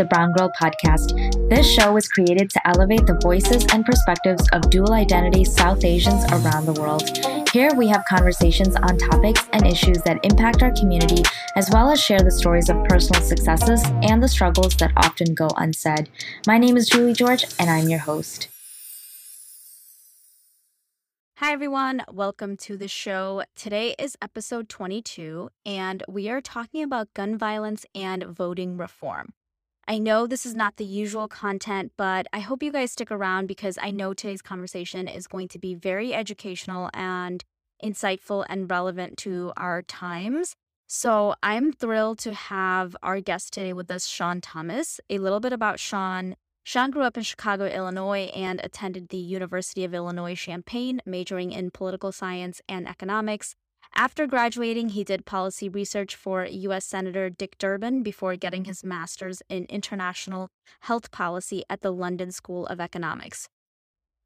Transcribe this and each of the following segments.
the Brown Girl podcast. This show was created to elevate the voices and perspectives of dual identity South Asians around the world. Here we have conversations on topics and issues that impact our community, as well as share the stories of personal successes and the struggles that often go unsaid. My name is Julie George, and I'm your host. Hi, everyone. Welcome to the show. Today is episode 22, and we are talking about gun violence and voting reform. I know this is not the usual content, but I hope you guys stick around because I know today's conversation is going to be very educational and insightful and relevant to our times. So I'm thrilled to have our guest today with us, Shawn Thomas. A little bit about Shawn Shawn grew up in Chicago, Illinois, and attended the University of Illinois Champaign, majoring in political science and economics. After graduating, he did policy research for U.S. Senator Dick Durbin before getting his master's in international health policy at the London School of Economics.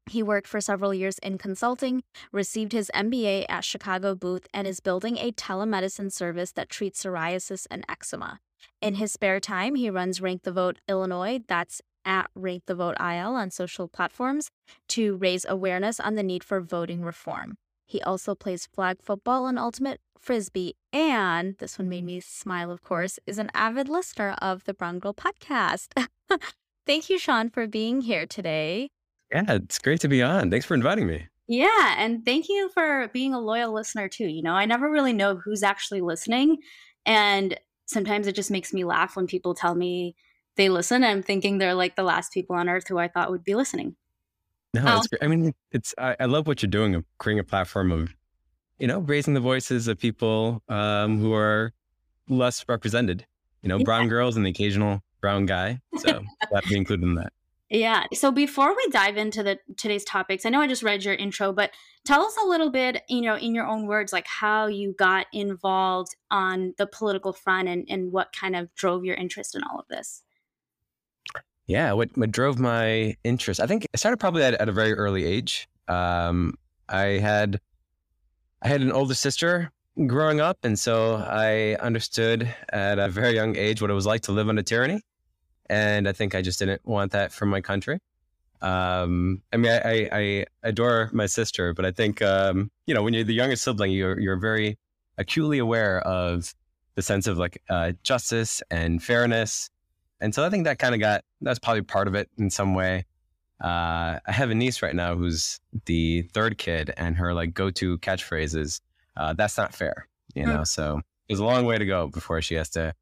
He worked for several years in consulting, received his MBA at Chicago Booth, and is building a telemedicine service that treats psoriasis and eczema. In his spare time, he runs Rank the Vote Illinois, that's at Rank the Vote IL on social platforms to raise awareness on the need for voting reform. He also plays flag football and ultimate frisbee, and this one made mm. me smile, of course, is an avid listener of the Brown Girl podcast. Thank you, Shawn, for being here today. Yeah, it's great to be on. Thanks for inviting me. Yeah, and thank you for being a loyal listener too. You know, I never really know who's actually listening, and sometimes it just makes me laugh when people tell me they listen. I'm thinking they're like the last people on earth who I thought would be listening. No, oh. it's great. I mean, it's I, I, love what you're doing of creating a platform of, you know, raising the voices of people um, who are less represented. You know, yeah. brown girls and the occasional brown guy. So that be included in that. Yeah. So before we dive into the today's topics, I know I just read your intro, but tell us a little bit, you know, in your own words, like how you got involved on the political front and, and what kind of drove your interest in all of this. Yeah, what what drove my interest? I think it started probably at, at a very early age. Um, I had I had an older sister growing up, and so I understood at a very young age what it was like to live under tyranny. And I think I just didn't want that for my country. Um, I mean, I, I, adore my sister, but I think um, you know when you're the youngest sibling, you're you're very acutely aware of the sense of like uh, justice and fairness and so I think that kind of got that's probably part of it in some way. Uh, I have a niece right now who's the third kid, and her like go-to catchphrase is uh, "That's not fair," you know. Mm. So there's a long way to go before she has to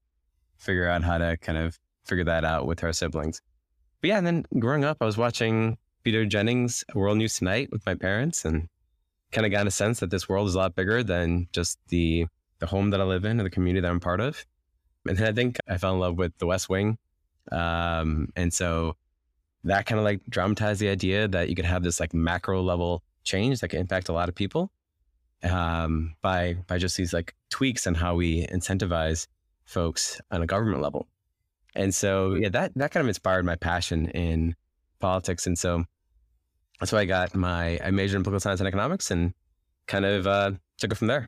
figure out how to kind of figure that out with her siblings. But yeah, and then growing up, I was watching Peter Jennings' World News Tonight with my parents, and kind of got a sense that this world is a lot bigger than just the the home that I live in or the community that I'm part of. And then I think I fell in love with The West Wing um, and so that kind of like dramatized the idea that you could have this like macro level change that could impact a lot of people um, by by just these like tweaks on how we incentivize folks on a government level. And so yeah, that that kind of inspired my passion in politics. And so that's why I got my I majored in political science and economics and kind of uh, took it from there.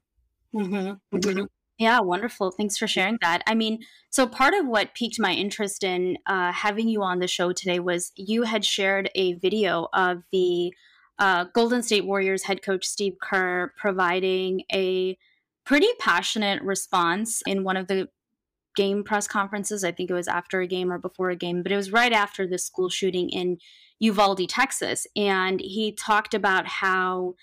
Mm-hmm. Mm-hmm. Yeah, wonderful. Thanks for sharing that. I mean, so part of what piqued my interest in uh, having you on the show today was you had shared a video of the uh, Golden State Warriors head coach Steve Kerr providing a pretty passionate response in one of the game press conferences. I think it was after a game or before a game, but it was right after the school shooting in Uvalde, Texas. And he talked about how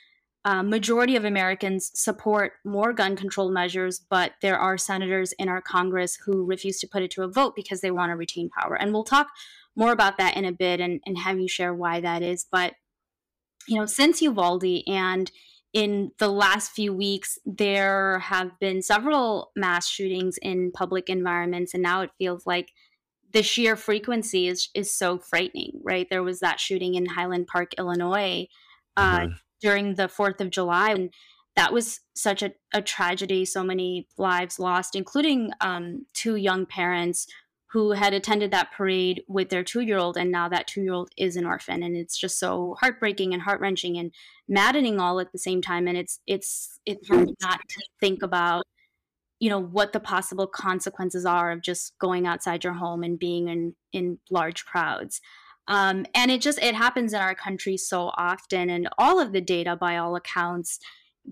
uh, majority of Americans support more gun control measures, but there are senators in our Congress who refuse to put it to a vote because they want to retain power. And we'll talk more about that in a bit and, and have you share why that is. But, you know, since Uvalde and in the last few weeks, there have been several mass shootings in public environments, and now it feels like the sheer frequency is is so frightening, right? There was that shooting in Highland Park, Illinois, uh, mm-hmm during the 4th of July. And that was such a, a tragedy, so many lives lost, including um, two young parents who had attended that parade with their two year old, and now that two year old is an orphan. And it's just so heartbreaking and heart wrenching and maddening all at the same time. And it's, it's, it's hard not to think about you know what the possible consequences are of just going outside your home and being in in large crowds um, and it just it happens in our country so often and all of the data by all accounts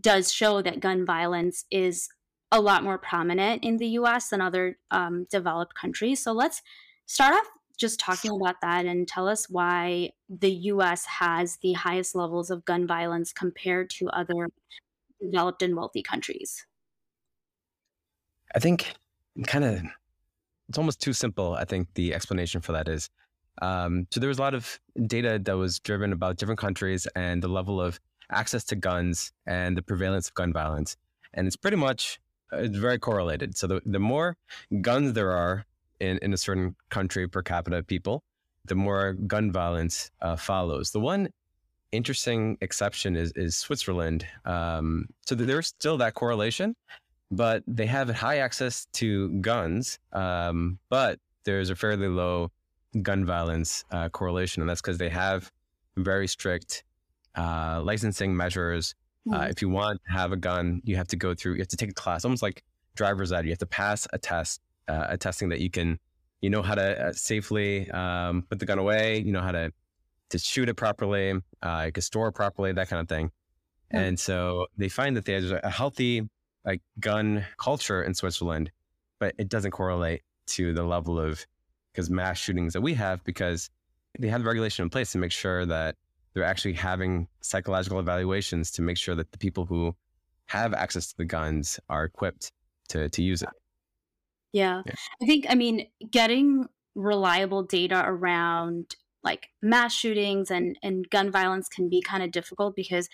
does show that gun violence is a lot more prominent in the us than other um, developed countries so let's start off just talking about that and tell us why the us has the highest levels of gun violence compared to other developed and wealthy countries I think kind of it's almost too simple. I think the explanation for that is um, so there was a lot of data that was driven about different countries and the level of access to guns and the prevalence of gun violence, and it's pretty much it's very correlated. So the, the more guns there are in, in a certain country per capita people, the more gun violence uh, follows. The one interesting exception is is Switzerland. Um, so there's still that correlation, but they have high access to guns, um, but there's a fairly low gun violence uh, correlation, and that's because they have very strict uh, licensing measures. Mm-hmm. Uh, if you want to have a gun, you have to go through, you have to take a class, almost like driver's ed. You have to pass a test, uh, a testing that you can, you know how to uh, safely um, put the gun away, you know how to to shoot it properly, uh, you can store it properly, that kind of thing. Mm-hmm. And so they find that there's a healthy like gun culture in Switzerland, but it doesn't correlate to the level of because mass shootings that we have because they have the regulation in place to make sure that they're actually having psychological evaluations to make sure that the people who have access to the guns are equipped to to use it. Yeah. yeah. I think I mean getting reliable data around like mass shootings and and gun violence can be kind of difficult because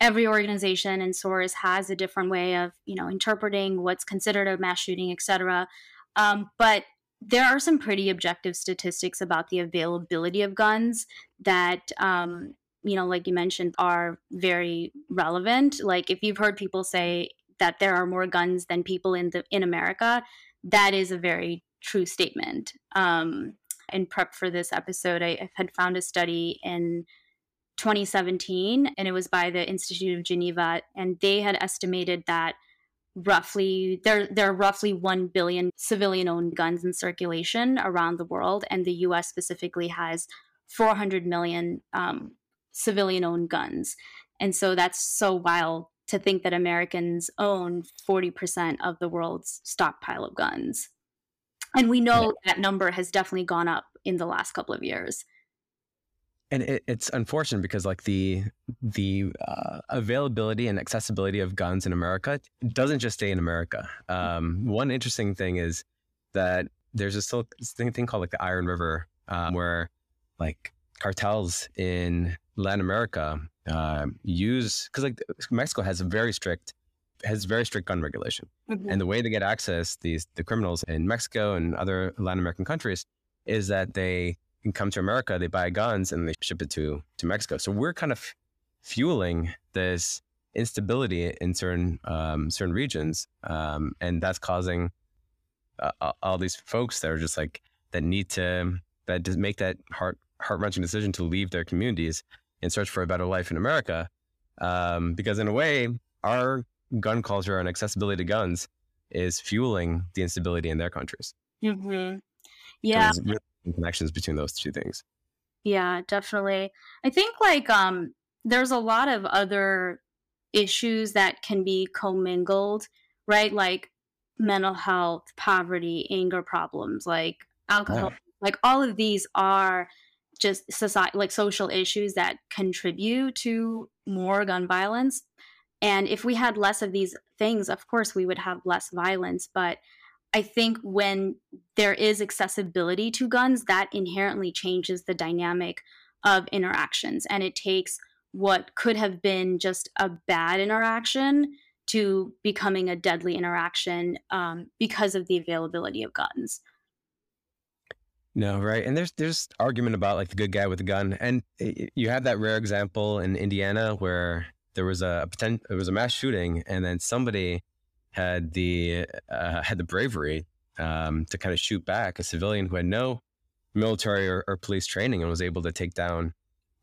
every organization and source has a different way of you know interpreting what's considered a mass shooting et cetera um, but there are some pretty objective statistics about the availability of guns that um, you know like you mentioned are very relevant. Like if you've heard people say that there are more guns than people in the in america that is a very true statement. Um, in prep for this episode I, I had found a study in 2017, and it was by the Institute of Geneva, and they had estimated that roughly there there are roughly 1 billion civilian owned guns in circulation around the world and the US specifically has 400 million um, civilian owned guns. And so that's so wild to think that Americans own 40% of the world's stockpile of guns. And we know that number has definitely gone up in the last couple of years and it, it's unfortunate because like the the uh, availability and accessibility of guns in America doesn't just stay in America. Um, one interesting thing is that there's a still thing, called like the Iron River, um, where like cartels in Latin America uh, use because like Mexico has a very strict has very strict gun regulation, mm-hmm. and the way they get access these the criminals in Mexico and other Latin American countries is that they come to America, they buy guns and they ship it to to Mexico. So we're kind of fueling this instability in certain um, certain regions, um, and that's causing uh, all these folks that are just like that need to that just make that heart heart wrenching decision to leave their communities and search for a better life in America. Um, because in a way, our gun culture and accessibility to guns is fueling the instability in their countries. Mm-hmm. Yeah. So connections between those two things. Yeah, definitely. I think like um there's a lot of other issues that can be commingled, right? Like mental health, poverty, anger problems, like alcohol. Like all of these are just society like social issues that contribute to more gun violence. And if we had less of these things, of course we would have less violence, but I think when there is accessibility to guns, that inherently changes the dynamic of interactions. And it takes what could have been just a bad interaction to becoming a deadly interaction um, because of the availability of guns. No, right. And there's there's argument about like the good guy with the gun, and you have that rare example in Indiana where there was a potential, there was a mass shooting, and then somebody had the uh, had the bravery um, to kind of shoot back a civilian who had no military or, or, police training and was able to take down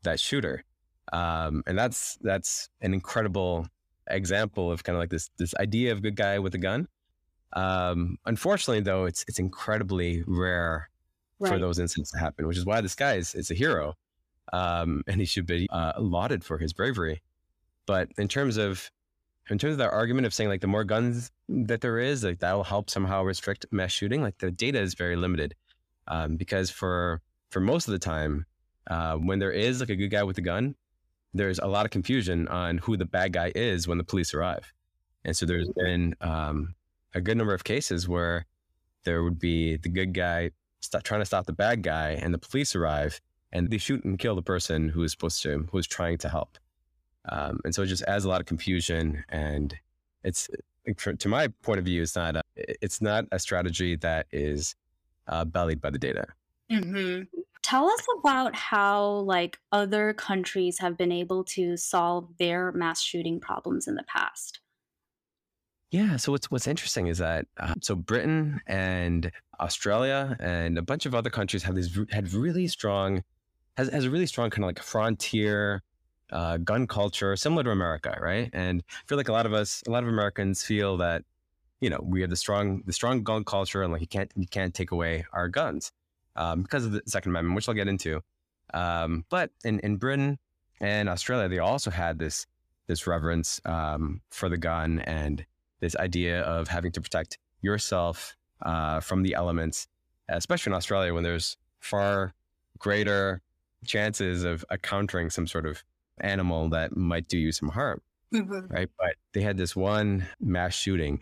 that shooter. Um, and that's that's an incredible example of kind of like this this idea of good guy with a gun. Um, unfortunately, though, it's it's incredibly rare right. for those incidents to happen, which is why this guy is, is a hero, um, and he should be uh, lauded for his bravery. But in terms of in terms of the argument of saying like the more guns that there is, like that will help somehow restrict mass shooting, like the data is very limited, um, because for for most of the time, uh, when there is like a good guy with a gun, there's a lot of confusion on who the bad guy is when the police arrive, and so there's been um, a good number of cases where there would be the good guy st- trying to stop the bad guy, and the police arrive and they shoot and kill the person who is supposed to, who is trying to help. Um, and so it just adds a lot of confusion, and it's to my point of view, it's not a, it's not a strategy that is uh, bellied by the data. Mm-hmm. Tell us about how like other countries have been able to solve their mass shooting problems in the past. Yeah. So what's what's interesting is that uh, so Britain and Australia and a bunch of other countries have these had really strong has has a really strong kind of like frontier uh, gun culture similar to America, right? And I feel like a lot of us, a lot of Americans feel that you know we have the strong the strong gun culture and like you can't you can't take away our guns um, because of the Second Amendment, which I'll get into. Um, but in in Britain and Australia, they also had this this reverence um, for the gun and this idea of having to protect yourself uh, from the elements, especially in Australia when there's far greater chances of encountering some sort of animal that might do you some harm. Mm-hmm. Right. But they had this one mass shooting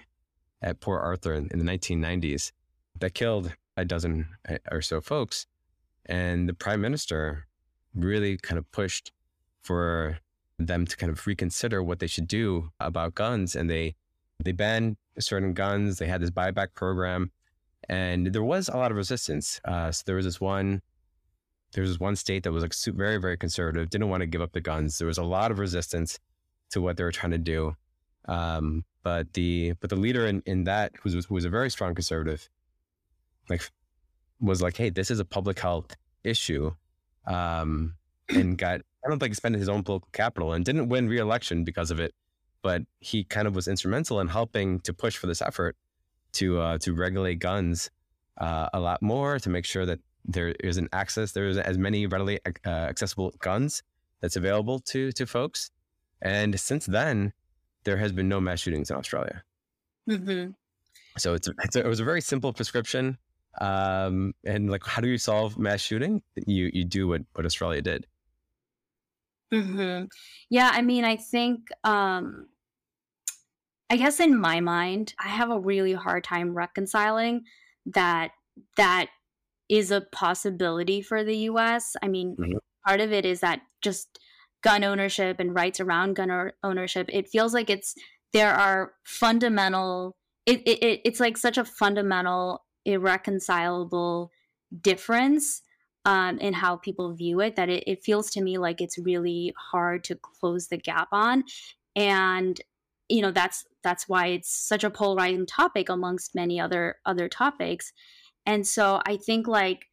at Port Arthur in, the 1990s that killed a dozen eh, or so folks. And the prime minister really kind of pushed for them to kind of reconsider what they should do about guns. And they they banned certain guns. They had this buyback program, and there was a lot of resistance. Uh, so there was this one, there was one state that was like very, very conservative, didn't want to give up the guns. There was a lot of resistance to what they were trying to do. Um, but the but the leader in, in that who was, who was a very strong conservative, like was like, hey, this is a public health issue, um, and got I don't think he spent his own political capital and didn't win re-election because of it but he kind of was instrumental in helping to push for this effort to uh, to regulate guns uh, a lot more to make sure that there is an access There isn't as many readily uh, accessible guns that's available to to folks and since then there has been no mass shootings in australia mm-hmm. so it's, it's a, it was a very simple prescription um, and like how do you solve mass shooting you you do what what australia did Mm-hmm. Yeah, I mean, I think, um, I guess in my mind, I have a really hard time reconciling that that is a possibility for the US. I mean, mm-hmm. part of it is that just gun ownership and rights around gun or- ownership, it feels like it's there are fundamental it, it it's like such a fundamental irreconcilable difference um, in how people view it that it, it feels to me like it's really hard to close the gap on and you know that's that's why it's such a polarizing topic amongst many other other topics and so i think like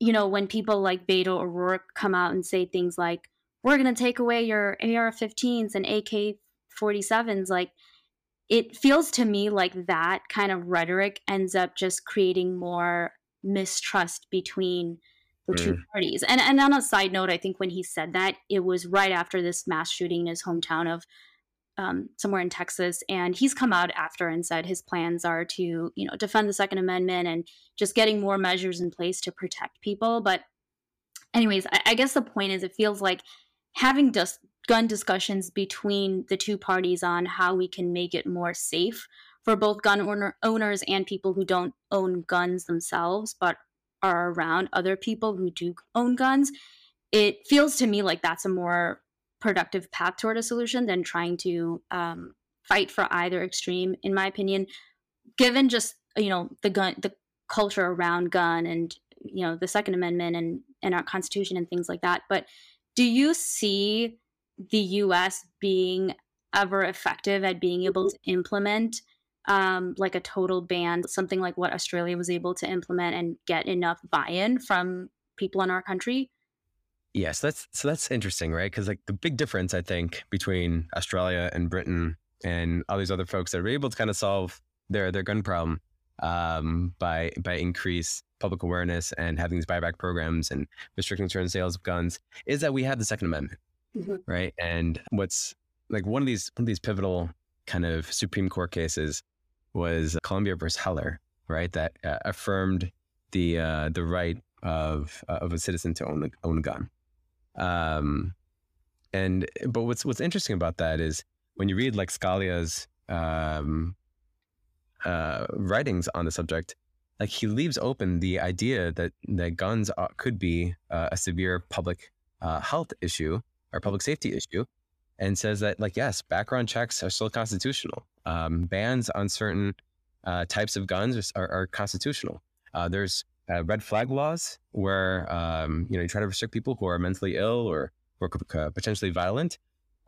you know when people like beto o'rourke come out and say things like we're going to take away your ar-15s and ak-47s like it feels to me like that kind of rhetoric ends up just creating more mistrust between the two mm. parties. And and on a side note, I think when he said that, it was right after this mass shooting in his hometown of um, somewhere in Texas, and he's come out after and said his plans are to you know defend the Second Amendment and just getting more measures in place to protect people. But anyways, I, I guess the point is, it feels like having just gun discussions between the two parties on how we can make it more safe for both gun owner- owners and people who don't own guns themselves, but are around other people who do own guns, it feels to me like that's a more productive path toward a solution than trying to um, fight for either extreme, in my opinion. Given just you know the gun, the culture around gun, and you know the Second Amendment and and our Constitution and things like that. But do you see the U.S. being ever effective at being able to implement um, like a total ban, something like what Australia was able to implement and get enough buy-in from people in our country? Yes, that's so that's interesting, right? Because like the big difference I think between Australia and Britain and all these other folks that are able to kind of solve their their gun problem um, by by increase public awareness and having these buyback programs and restricting certain sales of guns is that we have the Second Amendment, mm-hmm. right? And what's like one of these one of these pivotal kind of Supreme Court cases was Columbia versus Heller, right? That uh, affirmed the uh, the right of uh, of a citizen to own a, own a gun. Um, and but what's what's interesting about that is when you read like Scalia's um, uh, writings on the subject, like he leaves open the idea that that guns are, could be uh, a severe public uh, health issue or public safety issue, and says that like yes, background checks are still constitutional. Um, bans on certain uh, types of guns are, are constitutional. Uh, there's uh, red flag laws where um, you know you try to restrict people who are mentally ill or or potentially violent.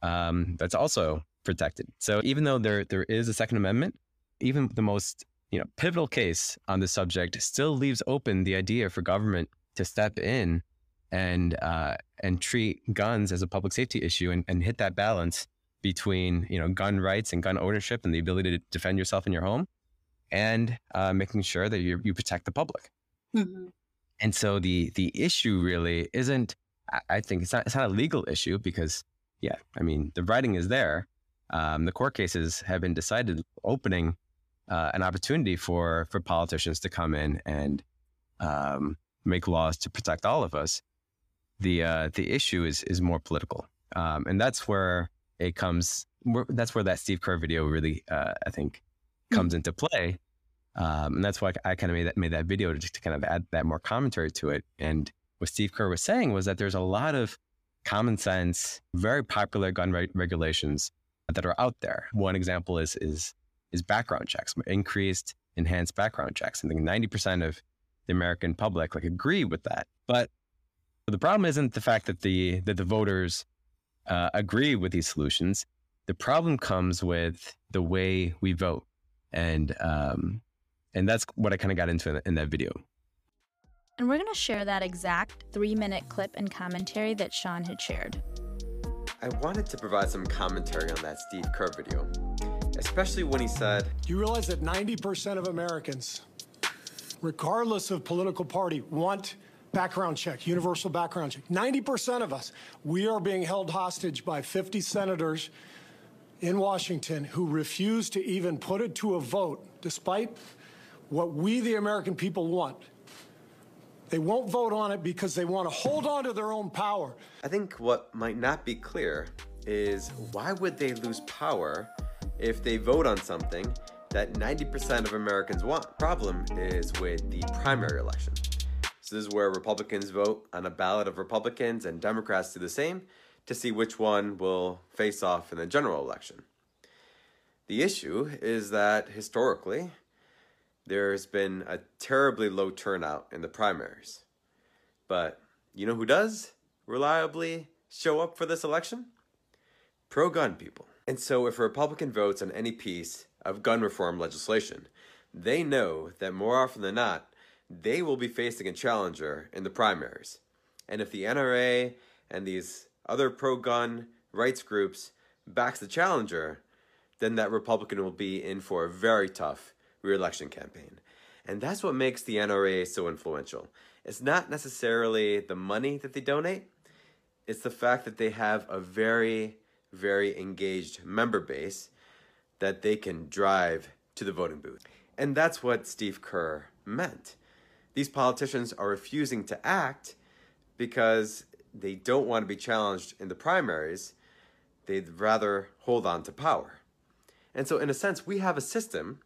Um, that's also protected. So even though there there is a Second Amendment, even the most you know pivotal case on the subject still leaves open the idea for government to step in and uh, and treat guns as a public safety issue and, and hit that balance between you know gun rights and gun ownership and the ability to defend yourself in your home and uh, making sure that you, you protect the public. Mm-hmm. And so the the issue really isn't. I think it's not it's not a legal issue because yeah, I mean the writing is there. Um, the court cases have been decided, opening uh, an opportunity for for politicians to come in and um, make laws to protect all of us. The uh, the issue is is more political, um, and that's where it comes. That's where that Steve Kerr video really, uh, I think, comes mm-hmm. into play, um, and that's why I kind of made that made that video to, to kind of add that more commentary to it. And what Steve Kerr was saying was that there's a lot of common sense, very popular gun re- regulations that are out there. One example is is is background checks, increased, enhanced background checks. I think 90% of the American public like agree with that. But the problem isn't the fact that the that the voters uh, agree with these solutions. The problem comes with the way we vote, and um, and that's what I kind of got into in, in that video. And we're going to share that exact three minute clip and commentary that Shawn had shared. I wanted to provide some commentary on that Steve Kerr video especially when he said, Do You realize that 90% of Americans, regardless of political party, want background check, universal background check. 90% of us, we are being held hostage by 50 senators in Washington who refuse to even put it to a vote, despite what we, the American people, want. They won't vote on it because they want to hold on to their own power. I think what might not be clear is why would they lose power if they vote on something that 90% of Americans want. Problem is with the primary election. So this is where Republicans vote on a ballot of Republicans and Democrats do the same to see which one will face off in the general election. The issue is that historically, there's been a terribly low turnout in the primaries. But you know who does reliably show up for this election? Pro gun people. And so, if a Republican votes on any piece of gun reform legislation, they know that more often than not, they will be facing a challenger in the primaries. And if the NRA and these other pro gun rights groups backs the challenger, then that Republican will be in for a very tough reelection campaign. And that's what makes the NRA so influential. It's not necessarily the money that they donate, it's the fact that they have a very very engaged member base that they can drive to the voting booth. And that's what Steve Kerr meant. These politicians are refusing to act because they don't want to be challenged in the primaries. They'd rather hold on to power. And so, in a sense, we have a system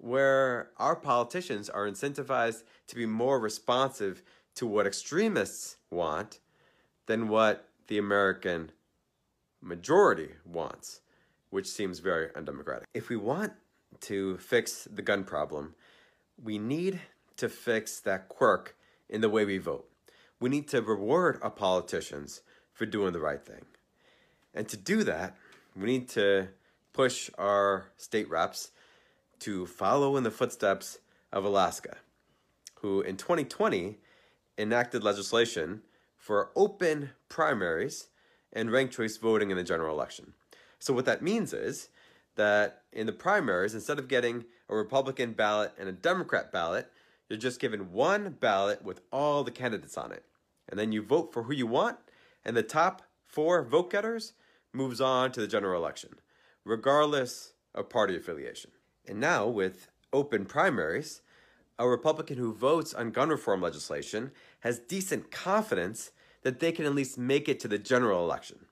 where our politicians are incentivized to be more responsive to what extremists want than what the American majority wants, which seems very undemocratic. If we want to fix the gun problem, we need to fix that quirk in the way we vote. We need to reward our politicians for doing the right thing. And to do that, we need to push our state reps to follow in the footsteps of Alaska, who in 2020 enacted legislation for open primaries and ranked choice voting in the general election. So, what that means is that in the primaries, instead of getting a Republican ballot and a Democrat ballot, you're just given one ballot with all the candidates on it. And then you vote for who you want, and the top four vote getters moves on to the general election, regardless of party affiliation. And now, with open primaries, a Republican who votes on gun reform legislation has decent confidence that they can at least make it to the general election.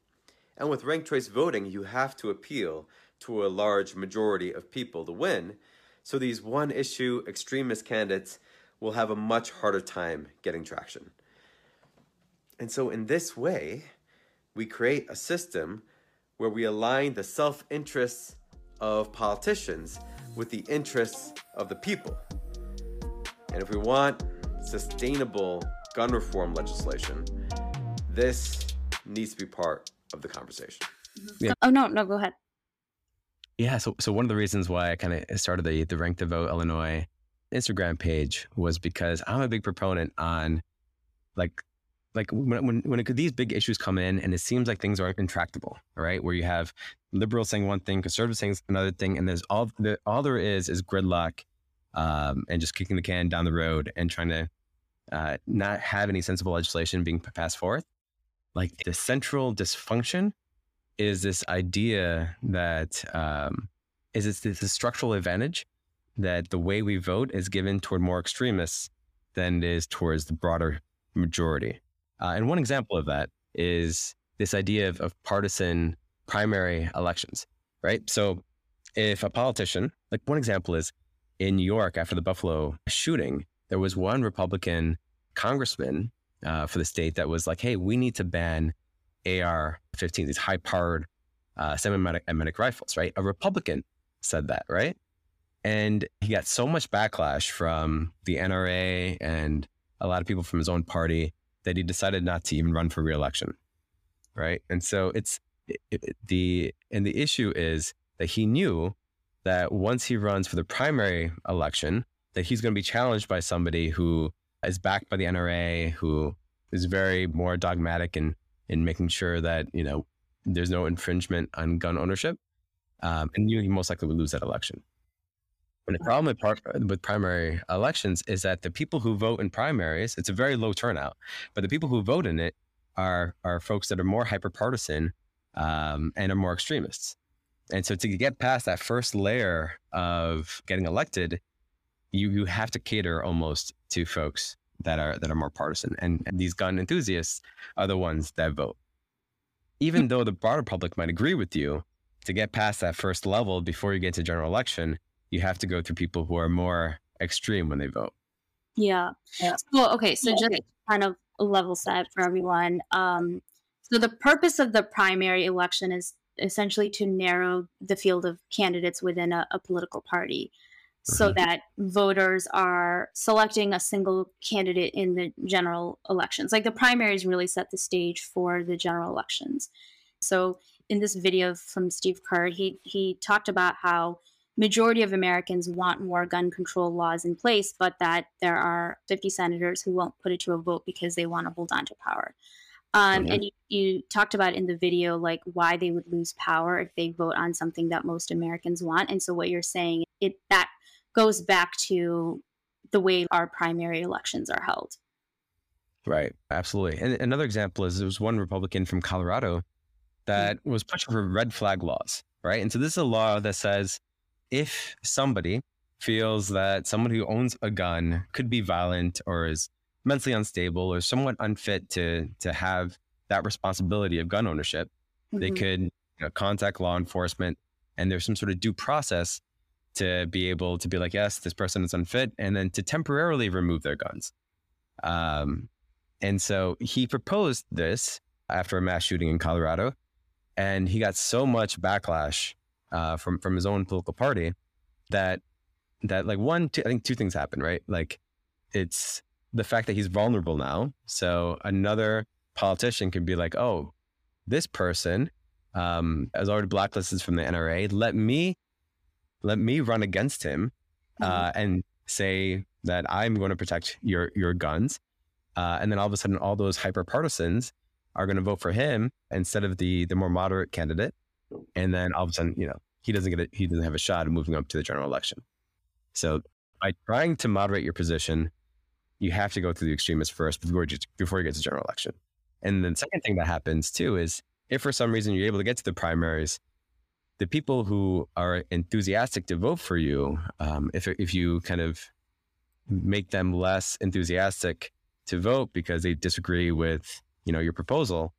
And with ranked choice voting, you have to appeal to a large majority of people to win. So these one issue extremist candidates will have a much harder time getting traction. And so, in this way, we create a system where we align the self interests of politicians with the interests of the people. And if we want sustainable gun reform legislation, this needs to be part of the conversation. Mm-hmm. Yeah. Oh no, no, go ahead. Yeah, so so one of the reasons why I kind of started the the Rank the Vote Illinois Instagram page was because I'm a big proponent on like like when when, when it, these big issues come in and it seems like things are intractable, right? Where you have liberals saying one thing, conservatives saying another thing, and there's all the, all there is is gridlock um, and just kicking the can down the road and trying to uh, not have any sensible legislation being passed forth. Like the central dysfunction is this idea that um, is it's this structural advantage that the way we vote is given toward more extremists than it is towards the broader majority. Uh, and one example of that is this idea of, of partisan primary elections, right? So if a politician, like one example is in New York after the Buffalo shooting, there was one Republican congressman uh, for the state that was like, hey, we need to ban AR 15, these high powered uh, semi-automatic rifles, right? A Republican said that, right? And he got so much backlash from the NRA and a lot of people from his own party that he decided not to even run for reelection, right? And so it's the and the issue is that he knew that once he runs for the primary election, that he's going to be challenged by somebody who is backed by the NRA, who is very more dogmatic in in making sure that you know there's no infringement on gun ownership, um, and you most likely would lose that election. And the problem with, par- with primary elections is that the people who vote in primaries, it's a very low turnout, but the people who vote in it are are folks that are more hyper partisan um, and are more extremists. And so to get past that first layer of getting elected, you you have to cater almost to folks that are that are more partisan. And, and these gun enthusiasts are the ones that vote. Even though the broader public might agree with you, to get past that first level before you get to general election, you have to go through people who are more extreme when they vote. Yeah. yeah. Well, okay. So just kind of level set for everyone. Um, so the purpose of the primary election is essentially to narrow the field of candidates within a, a political party so mm-hmm. that voters are selecting a single candidate in the general elections. Like the primaries really set the stage for the general elections. So in this video from Steve Kerr, he he talked about how majority of Americans want more gun control laws in place, but that there are 50 senators who won't put it to a vote because they want to hold on to power. Um, mm-hmm. And you, you, talked about in the video like why they would lose power if they vote on something that most Americans want. And so what you're saying it that goes back to the way our primary elections are held. Right, absolutely. And another example is there was one Republican from Colorado that mm-hmm. was pushing for red flag laws, right? And so this is a law that says if somebody feels that someone who owns a gun could be violent or is mentally unstable or somewhat unfit to to have that responsibility of gun ownership, mm-hmm. they could you know, contact law enforcement and there's some sort of due process to be able to be like, yes, this person is unfit, and then to temporarily remove their guns. Um, and so he proposed this after a mass shooting in Colorado, and he got so much backlash uh, from from his own political party that that like one, two, I think two things happened, right? Like it's the fact that he's vulnerable now. So another politician can be like, oh, this person um, is already blacklisted from the NRA. Let me let me run against him mm-hmm. uh, and say that I'm going to protect your your guns. Uh, and then all of a sudden, all those hyper partisans are going to vote for him instead of the the more moderate candidate. And then all of a sudden, you know, he doesn't get a, he doesn't have a shot of moving up to the general election. So by trying to moderate your position, you have to go through the extremists first before you, before you get to general election. And then the second thing that happens too is if for some reason you're able to get to the primaries, the people who are enthusiastic to vote for you, um, if if you kind of make them less enthusiastic to vote because they disagree with you know your proposal,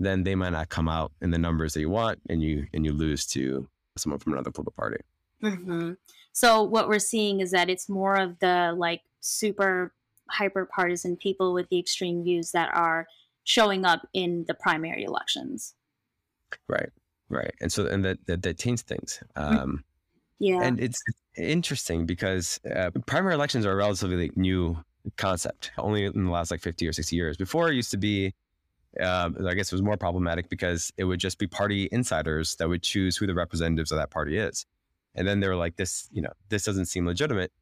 then they might not come out in the numbers that you want, and you and you lose to someone from another political party. Mm-hmm. So what we're seeing is that it's more of the like super hyper partisan people with the extreme views that are showing up in the primary elections. Right, right, and so and that that, that taints things. Mm-hmm. Um, yeah, and it's interesting because uh, primary elections are a relatively new concept, only in the last like fifty or sixty years. Before, it used to be uh, I guess it was more problematic because it would just be party insiders that would choose who the representatives of that party is. And then they were like, this, you know, this doesn't seem legitimate.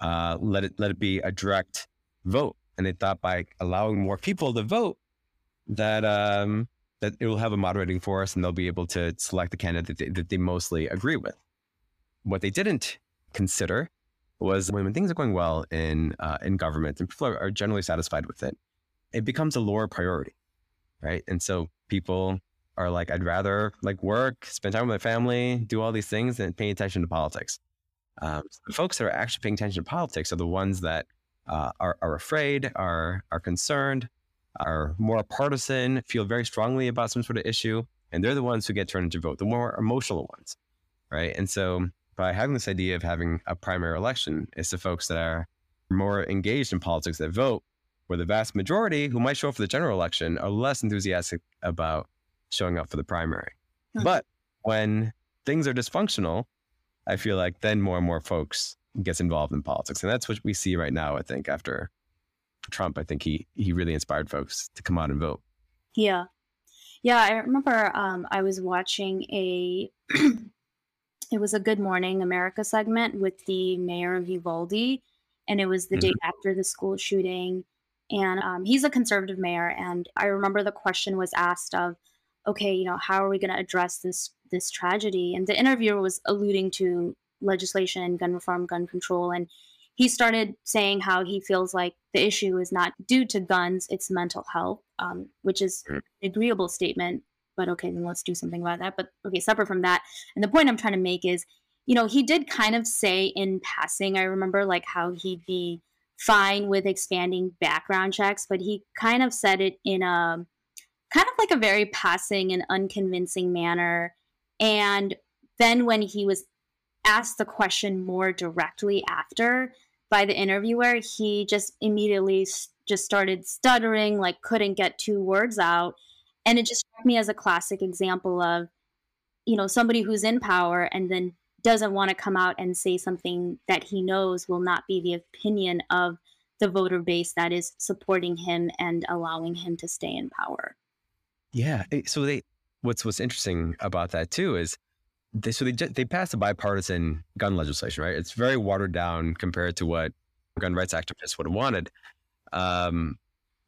Uh, let it let it be a direct vote. And they thought by allowing more people to vote, that um, that it will have a moderating force and they'll be able to select the candidate that they, that they mostly agree with. What they didn't consider was when, when things are going well in uh, in government and people are, generally satisfied with it, it becomes a lower priority right? And so people are like, I'd rather like work, spend time with my family, do all these things than paying attention to politics. Um, so the folks that are actually paying attention to politics are the ones that uh, are, are afraid, are are concerned, are more partisan, feel very strongly about some sort of issue, and they're the ones who get turned into vote, the more emotional ones, right? And so by having this idea of having a primary election, it's the folks that are more engaged in politics that vote where the vast majority who might show up for the general election are less enthusiastic about showing up for the primary. Hmm. But when things are dysfunctional, I feel like then more and more folks gets involved in politics. And that's what we see right now, I think, after Trump. I think he he really inspired folks to come out and vote. Yeah. Yeah, I remember um, I was watching a it was a Good Morning America segment with the mayor of Uvalde, and it was the mm-hmm. day after the school shooting and um, he's a conservative mayor. And I remember the question was asked of, okay, you know, how are we going to address this this tragedy? And the interviewer was alluding to legislation, gun reform, gun control, and he started saying how he feels like the issue is not due to guns, it's mental health, um, which is mm. an agreeable statement. But okay, then let's do something about that. But okay, separate from that. And the point I'm trying to make is, you know, he did kind of say in passing, I remember like how he'd be fine with expanding background checks, but he kind of said it in a kind of like a very passing and unconvincing manner. And then when he was asked the question more directly after by the interviewer, he just immediately just started stuttering, like couldn't get two words out. And it just struck me as a classic example of, you know, somebody who's in power and then doesn't want to come out and say something that he knows will not be the opinion of the voter base that is supporting him and allowing him to stay in power. Yeah. Eh, so they, what's what's interesting about that too is they so they they passed a bipartisan gun legislation, right? It's very watered down compared to what gun rights activists would have wanted. Um,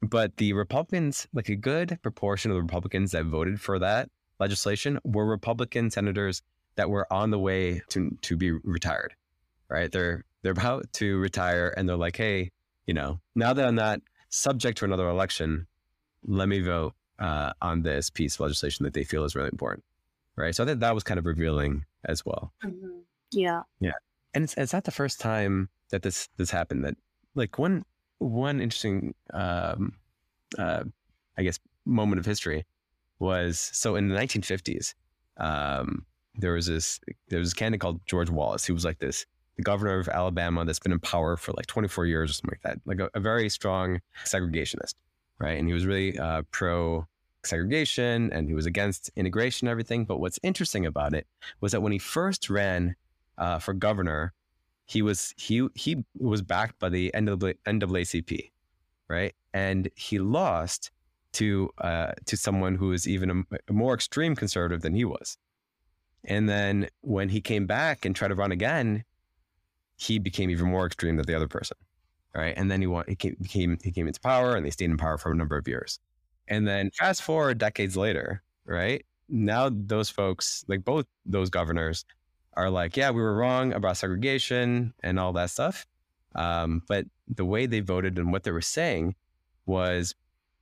but the Republicans, like a good proportion of the Republicans that voted for that legislation, were Republican senators that were on the way to to be retired, right? They're they're about to retire, and they're like, hey, you know, now that I'm not subject to another election, let me vote uh, on this piece of legislation that they feel is really important, right? So I think that was kind of revealing as well. Mm-hmm. Yeah, yeah, and it's it's not the first time that this this happened. That like one one interesting, um, uh, I guess, moment of history was so in the 1950s. Um, there was this there was a candidate called George Wallace. He was like this the governor of Alabama that's been in power for like 24 years or something like that, like a, a very strong segregationist, right? And he was really uh, pro segregation and he was against integration and everything. But what's interesting about it was that when he first ran uh, for governor, he was he he was backed by the NAACP, right? And he lost to uh, to someone who was even a, a more extreme conservative than he was. And then when he came back and tried to run again, he became even more extreme than the other person. Right. And then he, won, he came, became, he came into power and they stayed in power for a number of years. And then fast forward decades later, right? Now those folks, like both those governors, are like, yeah, we were wrong about segregation and all that stuff. Um, but the way they voted and what they were saying was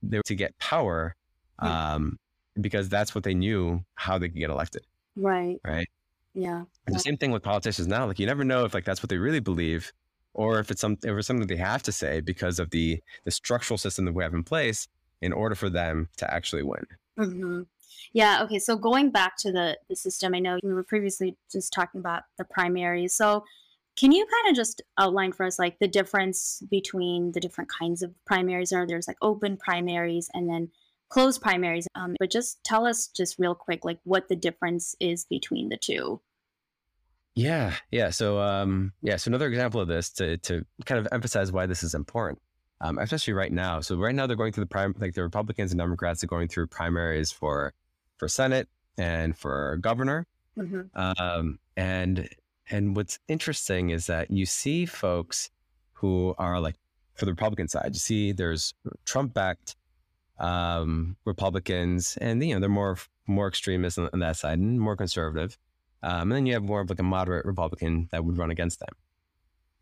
they were to get power um, because that's what they knew how they could get elected. Right. Right. Yeah. And the same thing with politicians now. Like you never know if like that's what they really believe, or if it's some if it's something they have to say because of the the structural system that we have in place in order for them to actually win. hmm Yeah. Okay. So going back to the the system, I know we were previously just talking about the primaries. So can you kind of just outline for us like the difference between the different kinds of primaries? Or there's like open primaries and then closed primaries. Um, but just tell us just real quick like what the difference is between the two. Yeah, yeah. So, um, yeah. So another example of this to to kind of emphasize why this is important, um, especially right now. So right now they're going through the prime, like the Republicans and Democrats are going through primaries for for Senate and for governor. hmm Um, and and what's interesting is that you see folks who are like for the Republican side. You see, there's Trump-backed um, Republicans, and you know they're more more extremist on, on that side and more conservative. Um, and then you have more of like a moderate Republican that would run against them.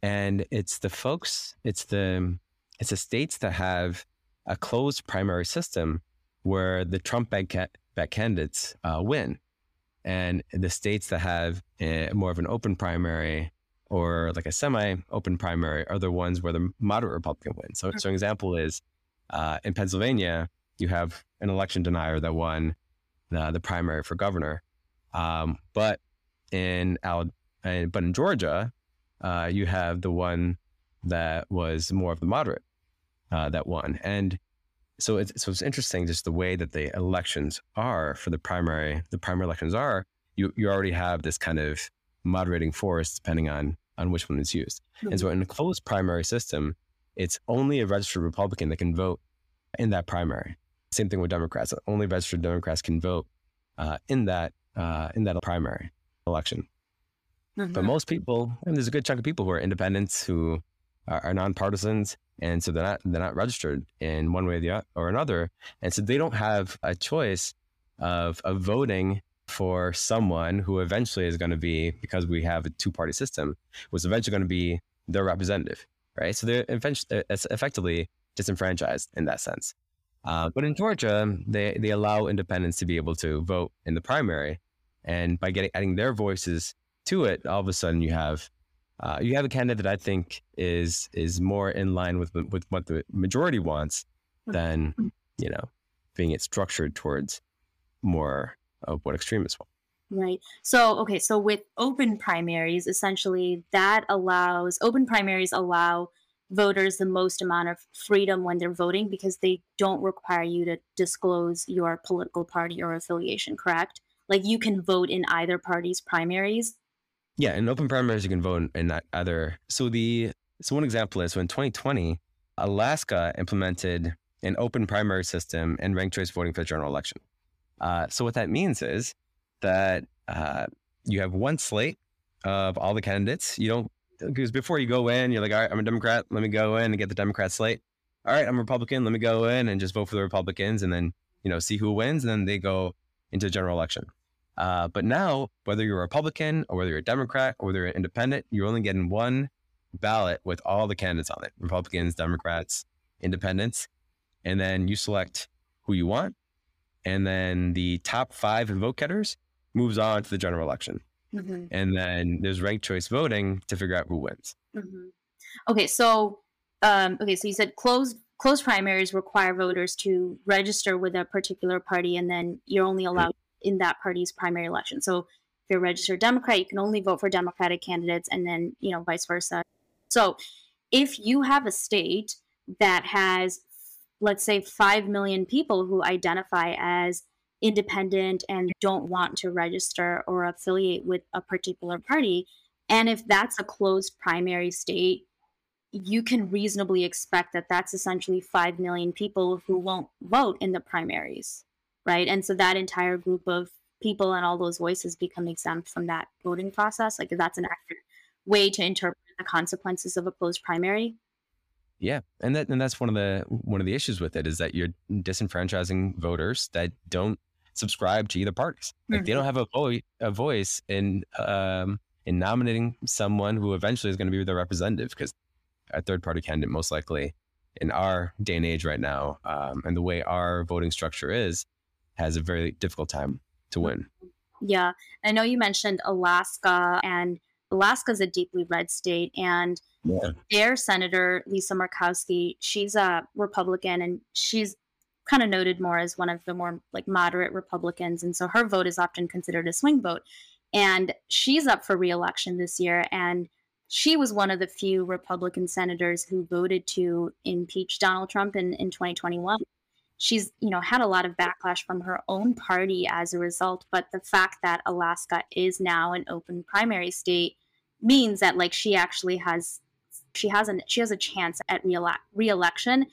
And it's the folks, it's the it's the states that have a closed primary system where the Trump back back candidates uh, win, and the states that have a, more of an open primary or like a semi-open primary are the ones where the moderate Republican wins. So, so an example is uh, in Pennsylvania, you have an election denier that won the, the primary for governor, um, but in Al- uh, but in Georgia, uh, you have the one that was more of the moderate uh, that won, and so it's so it's interesting just the way that the elections are for the primary. The primary elections are you you already have this kind of moderating force depending on on which one is used. And so in a closed primary system, it's only a registered Republican that can vote in that primary. Same thing with Democrats. Only registered Democrats can vote uh, in that uh, in that primary election. But Mhm. most people, and there's a good chunk of people who are independents who are, are nonpartisans, and so they're not they're not registered in one way or the or another, and so they don't have a choice of of voting for someone who eventually is going to be because we have a two party system was eventually going to be their representative, right? So they're eventually effectively disenfranchised in that sense. Uh, but in Georgia, they they allow independents to be able to vote in the primary, and by getting adding their voices to it, all of a sudden you have uh, you have a candidate that I think is is more in line with with what the majority wants than you know being it structured towards more of what extremists want. Right. So, okay, so with open primaries, essentially that allows open primaries allow voters the most amount of freedom when they're voting because they don't require you to disclose your political party or affiliation, correct? Like you can vote in either party's primaries. Yeah, in open primaries you can vote in- that other. So the so one example is so in 2020, Alaska implemented an open primary system and ranked choice voting for the general election. Uh, so what that means is that uh, you have one slate of all the candidates. You don't because before you go in, you're like, all right, I'm a Democrat. Let me go in and get the Democrat slate. All right, I'm a Republican. Let me go in and just vote for the Republicans, and then you know see who wins, and then they go into general election. Uh, but now, whether you're a Republican or whether you're a Democrat or whether you're an independent, you're only getting one ballot with all the candidates on it Republicans, Democrats, independents. And then you select who you want. And then the top five vote getters moves on to the general election. Mm-hmm. And then there's ranked choice voting to figure out who wins. hmm Okay, so um, okay, so you said closed closed primaries require voters to register with a particular party, and then you're only allowed in that party's primary election. So if you're a registered Democrat, you can only vote for Democratic candidates, and then you know vice versa. So if you have a state that has, let's say, five million people who identify as independent and don't want to register or affiliate with a particular party, and if that's a closed primary state, you can reasonably expect that that's essentially 5 million people who won't vote in the primaries, right? And so that entire group of people and all those voices become exempt from that voting process. Like, that's an accurate way to interpret the consequences of a closed primary. Yeah, and that and that's one of the one of the issues with it is that you're disenfranchising voters that don't subscribe to either parties. Like they don't have a, vo- a voice in um, in nominating someone who eventually is going to be their representative because a third party candidate most likely in our day and age right now um, and the way our voting structure is has a very difficult time to win yeah i know you mentioned alaska and alaska is a deeply red state and yeah. their senator lisa murkowski she's a republican and she's kind of noted more as one of the more like moderate republicans and so her vote is often considered a swing vote and she's up for reelection this year and she was one of the few Republican senators who voted to impeach Donald Trump in, in 2021. She's, you know, had a lot of backlash from her own party as a result, but the fact that Alaska is now an open primary state means that like she actually has she has a she has a chance at re-ele- re-election.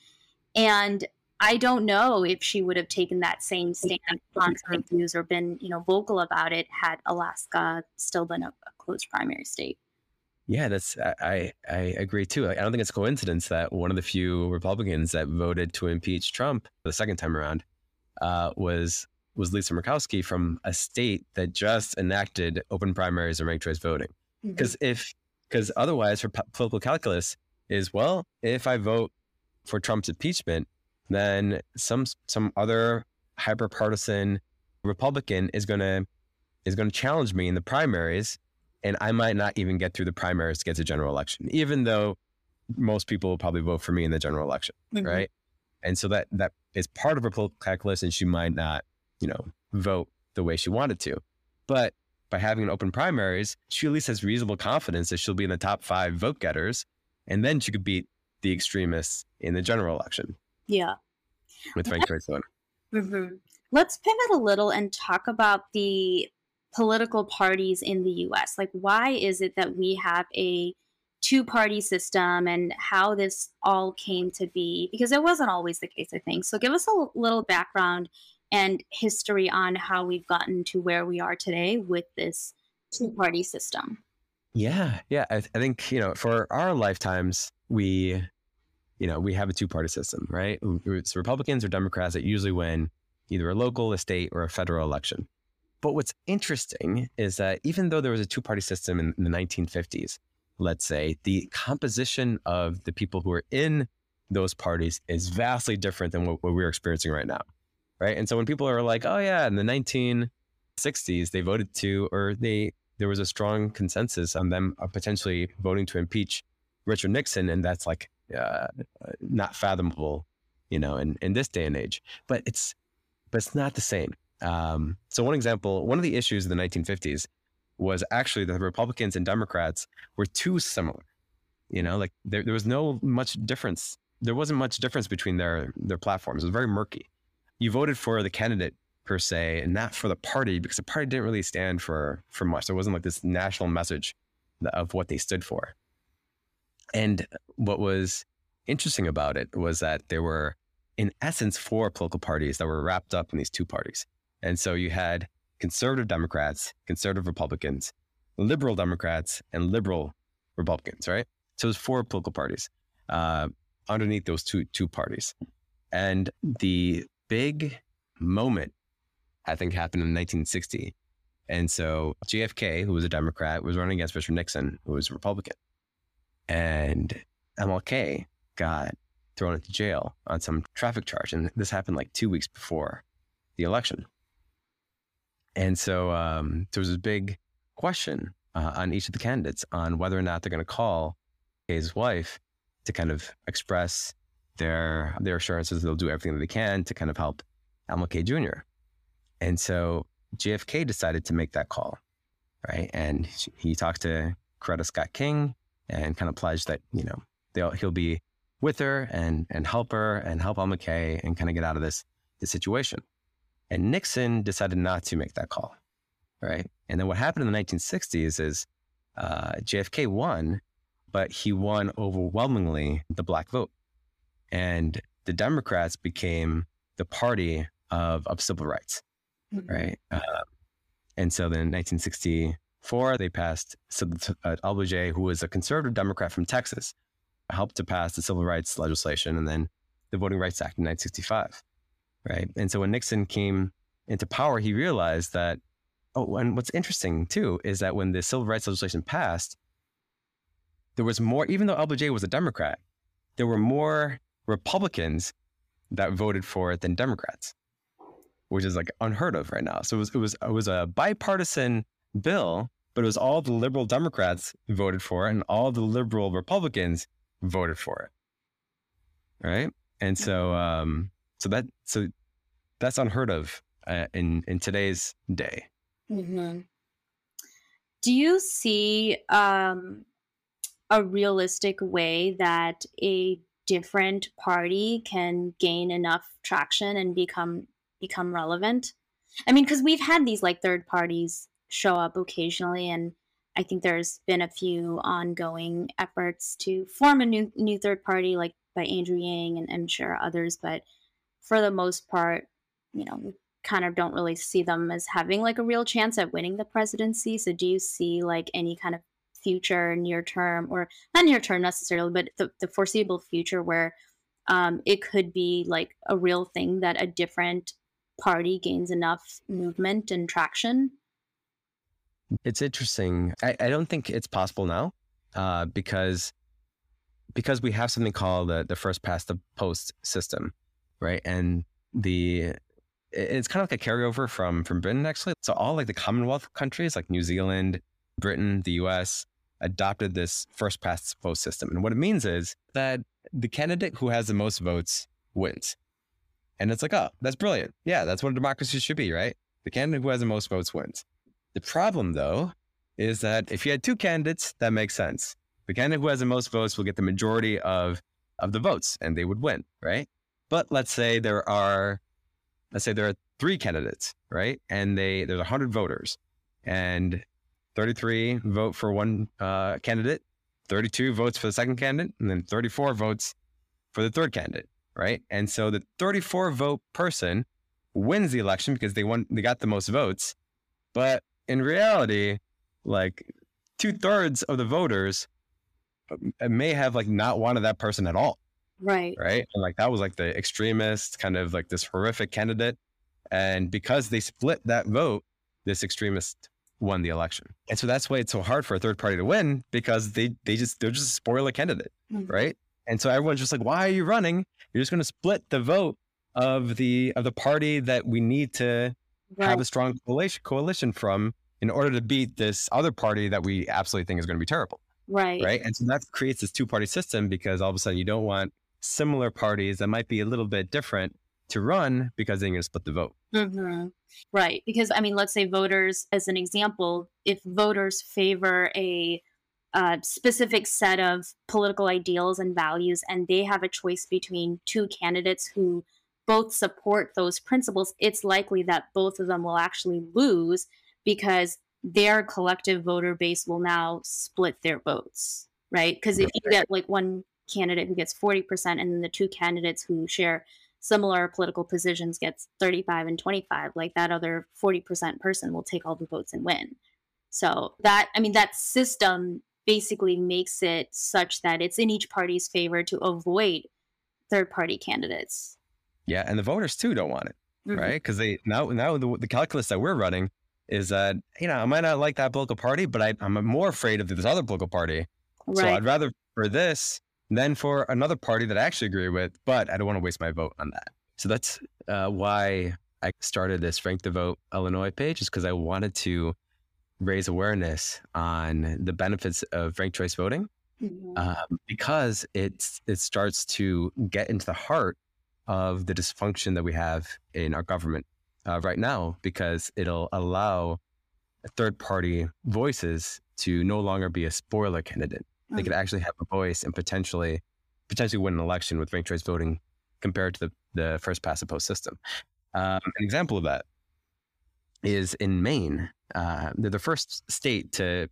And I don't know if she would have taken that same stand on fake news or been, you know, vocal about it had Alaska still been a, a closed primary state. Yeah, that's I I agree too. I don't think it's a coincidence that one of the few Republicans that voted to impeach Trump the second time around uh, was was Lisa Murkowski from a state that just enacted open primaries and ranked choice voting. Because mm-hmm. if because otherwise, her political calculus is well, if I vote for Trump's impeachment, then some some other hyper partisan Republican is gonna is gonna challenge me in the primaries and I might not even get through the primaries to get to general election, even though most people will probably vote for me in the general election, mm-hmm. right? And so that that is part of her political calculus, and she might not, you know, vote the way she wanted to. But by having an open primaries, she at least has reasonable confidence that she'll be in the top five vote getters, and then she could beat the extremists in the general election. Yeah, with Rank Choice mm-hmm. Let's pivot a little and talk about the political parties in the US? Like, why is it that we have a two party system and how this all came to be? Because it wasn't always the case, I think. So, give us a little background and history on how we've gotten to where we are today with this two party system. Yeah, yeah. I, I, think, you know, for our lifetimes, we, you know, we have a two party system, right? It's Republicans or Democrats that usually win either a local, a state, or a federal election. But what's interesting is that even though there was a two party system in, the 1950s, let's say, the composition of the people who are in those parties is vastly different than what, what we're experiencing right now. Right. And so when people are like, oh, yeah, in the 1960s, they voted to, or they, there was a strong consensus on them potentially voting to impeach Richard Nixon. And that's like uh, not fathomable, you know, in, in this day and age. But it's, but it's not the same. Um, so one example, one of the issues in the 1950s was actually that the Republicans and Democrats were too similar. You know, like there, there was no much difference. There wasn't much difference between their their platforms. It was very murky. You voted for the candidate per se, and not for the party because the party didn't really stand for for much. There wasn't like this national message of what they stood for. And what was interesting about it was that there were, in essence, four political parties that were wrapped up in these two parties. And so you had conservative Democrats, conservative Republicans, liberal Democrats, and liberal Republicans, right? So there's four political parties uh, underneath those two two parties. And the big moment, I think, happened in 1960. And so JFK, who was a Democrat, was running against Richard Nixon, who was a Republican. And MLK got thrown into jail on some traffic charge. And this happened like two weeks before the election. And so um, there was a big question uh, on each of the candidates on whether or not they're going to call his wife to kind of express their their assurances they'll do everything that they can to kind of help MLK Jr. And so JFK decided to make that call, right? And he talked to Coretta Scott King and kind of pledged that you know he'll be with her and and help her and help MLK and kind of get out of this this situation. And Nixon decided not to make that call, right? And then what happened in the 1960s is uh, JFK won, but he won overwhelmingly the black vote. And the Democrats became the party of, of civil rights, mm-hmm. right? Uh, and so then in 1964, they passed so, uh, LBJ, who was a conservative Democrat from Texas, helped to pass the civil rights legislation and then the Voting Rights Act in 1965 right? And so when Nixon came into power, he realized that oh, and what's interesting too is that when the civil rights legislation passed, there was more, even though LBJ was a Democrat, there were more Republicans that voted for it than Democrats, which is like unheard of right now. So it was it was it was a bipartisan bill, but it was all the liberal Democrats voted for it, and all the liberal Republicans voted for it. Right, and so um, so that so that's unheard of uh, in in today's day. Mm-hmm. Do you see um, a realistic way that a different party can gain enough traction and become become relevant? I mean, because we've had these like third parties show up occasionally, and I think there's been a few ongoing efforts to form a new new third party, like by Andrew Yang and I'm sure others. But for the most part, you know, kind of don't really see them as having like a real chance at winning the presidency. So do you see like any kind of future near term or not near term necessarily, but the, the foreseeable future where um, it could be like a real thing that a different party gains enough movement and traction? It's interesting. I, I don't think it's possible now uh, because because we have something called the, the first past the post system, right? And the it's kind of like a carryover from from Britain actually. So all like the Commonwealth countries like New Zealand, Britain, the US adopted this first past post system. And what it means is that the candidate who has the most votes wins. And it's like, oh, that's brilliant. Yeah, that's what a democracy should be, right? The candidate who has the most votes wins. The problem though is that if you had two candidates, that makes sense. The candidate who has the most votes will get the majority of of the votes and they would win, right? But let's say there are let's say there are three candidates, right? And they there's 100 voters and 33 vote for one uh, candidate, 32 votes for the second candidate, and then 34 votes for the third candidate, right? And so the 34 vote person wins the election because they won they got the most votes. But in reality, like two thirds of the voters uh, may have like not wanted that person at all. Right. Right. And like that was like the extremist kind of like this horrific candidate. And because they split that vote, this extremist won the election. And so that's why it's so hard for a third party to win because they they just they're just a spoiler candidate. Mm-hmm. Right. And so everyone's just like, why are you running? You're just going to split the vote of the of the party that we need to right. have a strong coalition coalition from in order to beat this other party that we absolutely think is going to be terrible. Right. Right. And so that creates this two party system because all of a sudden you don't want similar parties that might be a little bit different to run because they're going to split the vote. Mm-hmm. Right. Because, I mean, let's say voters, as an example, if voters favor a uh, specific set of political ideals and values, and they have a choice between two candidates who both support those principles, it's likely that both of them will actually lose because their collective voter base will now split their votes, right? Because if you get like one candidate who gets 40% and then the two candidates who share similar political positions gets 35 and 25 like that other 40% person will take all the votes and win so that i mean that system basically makes it such that it's in each party's favor to avoid third party candidates yeah and the voters too don't want it mm-hmm. right because they now now the, the calculus that we're running is that you know i might not like that political party but I, i'm more afraid of this other political party right. so i'd rather for this than for another party that I actually agree with, but I don't want to waste my vote on that. So that's uh, why I started this Rank the Vote Illinois page, is because I wanted to raise awareness on the benefits of ranked choice voting, mm-hmm. um, because it's it starts to get into the heart of the dysfunction that we have in our government uh, right now, because it'll allow third party voices to no longer be a spoiler candidate they could mm. actually have a voice and potentially potentially win an election with ranked choice voting compared to the, the first past the post system. Um, an example of that is in Maine. Uh, they're the first state to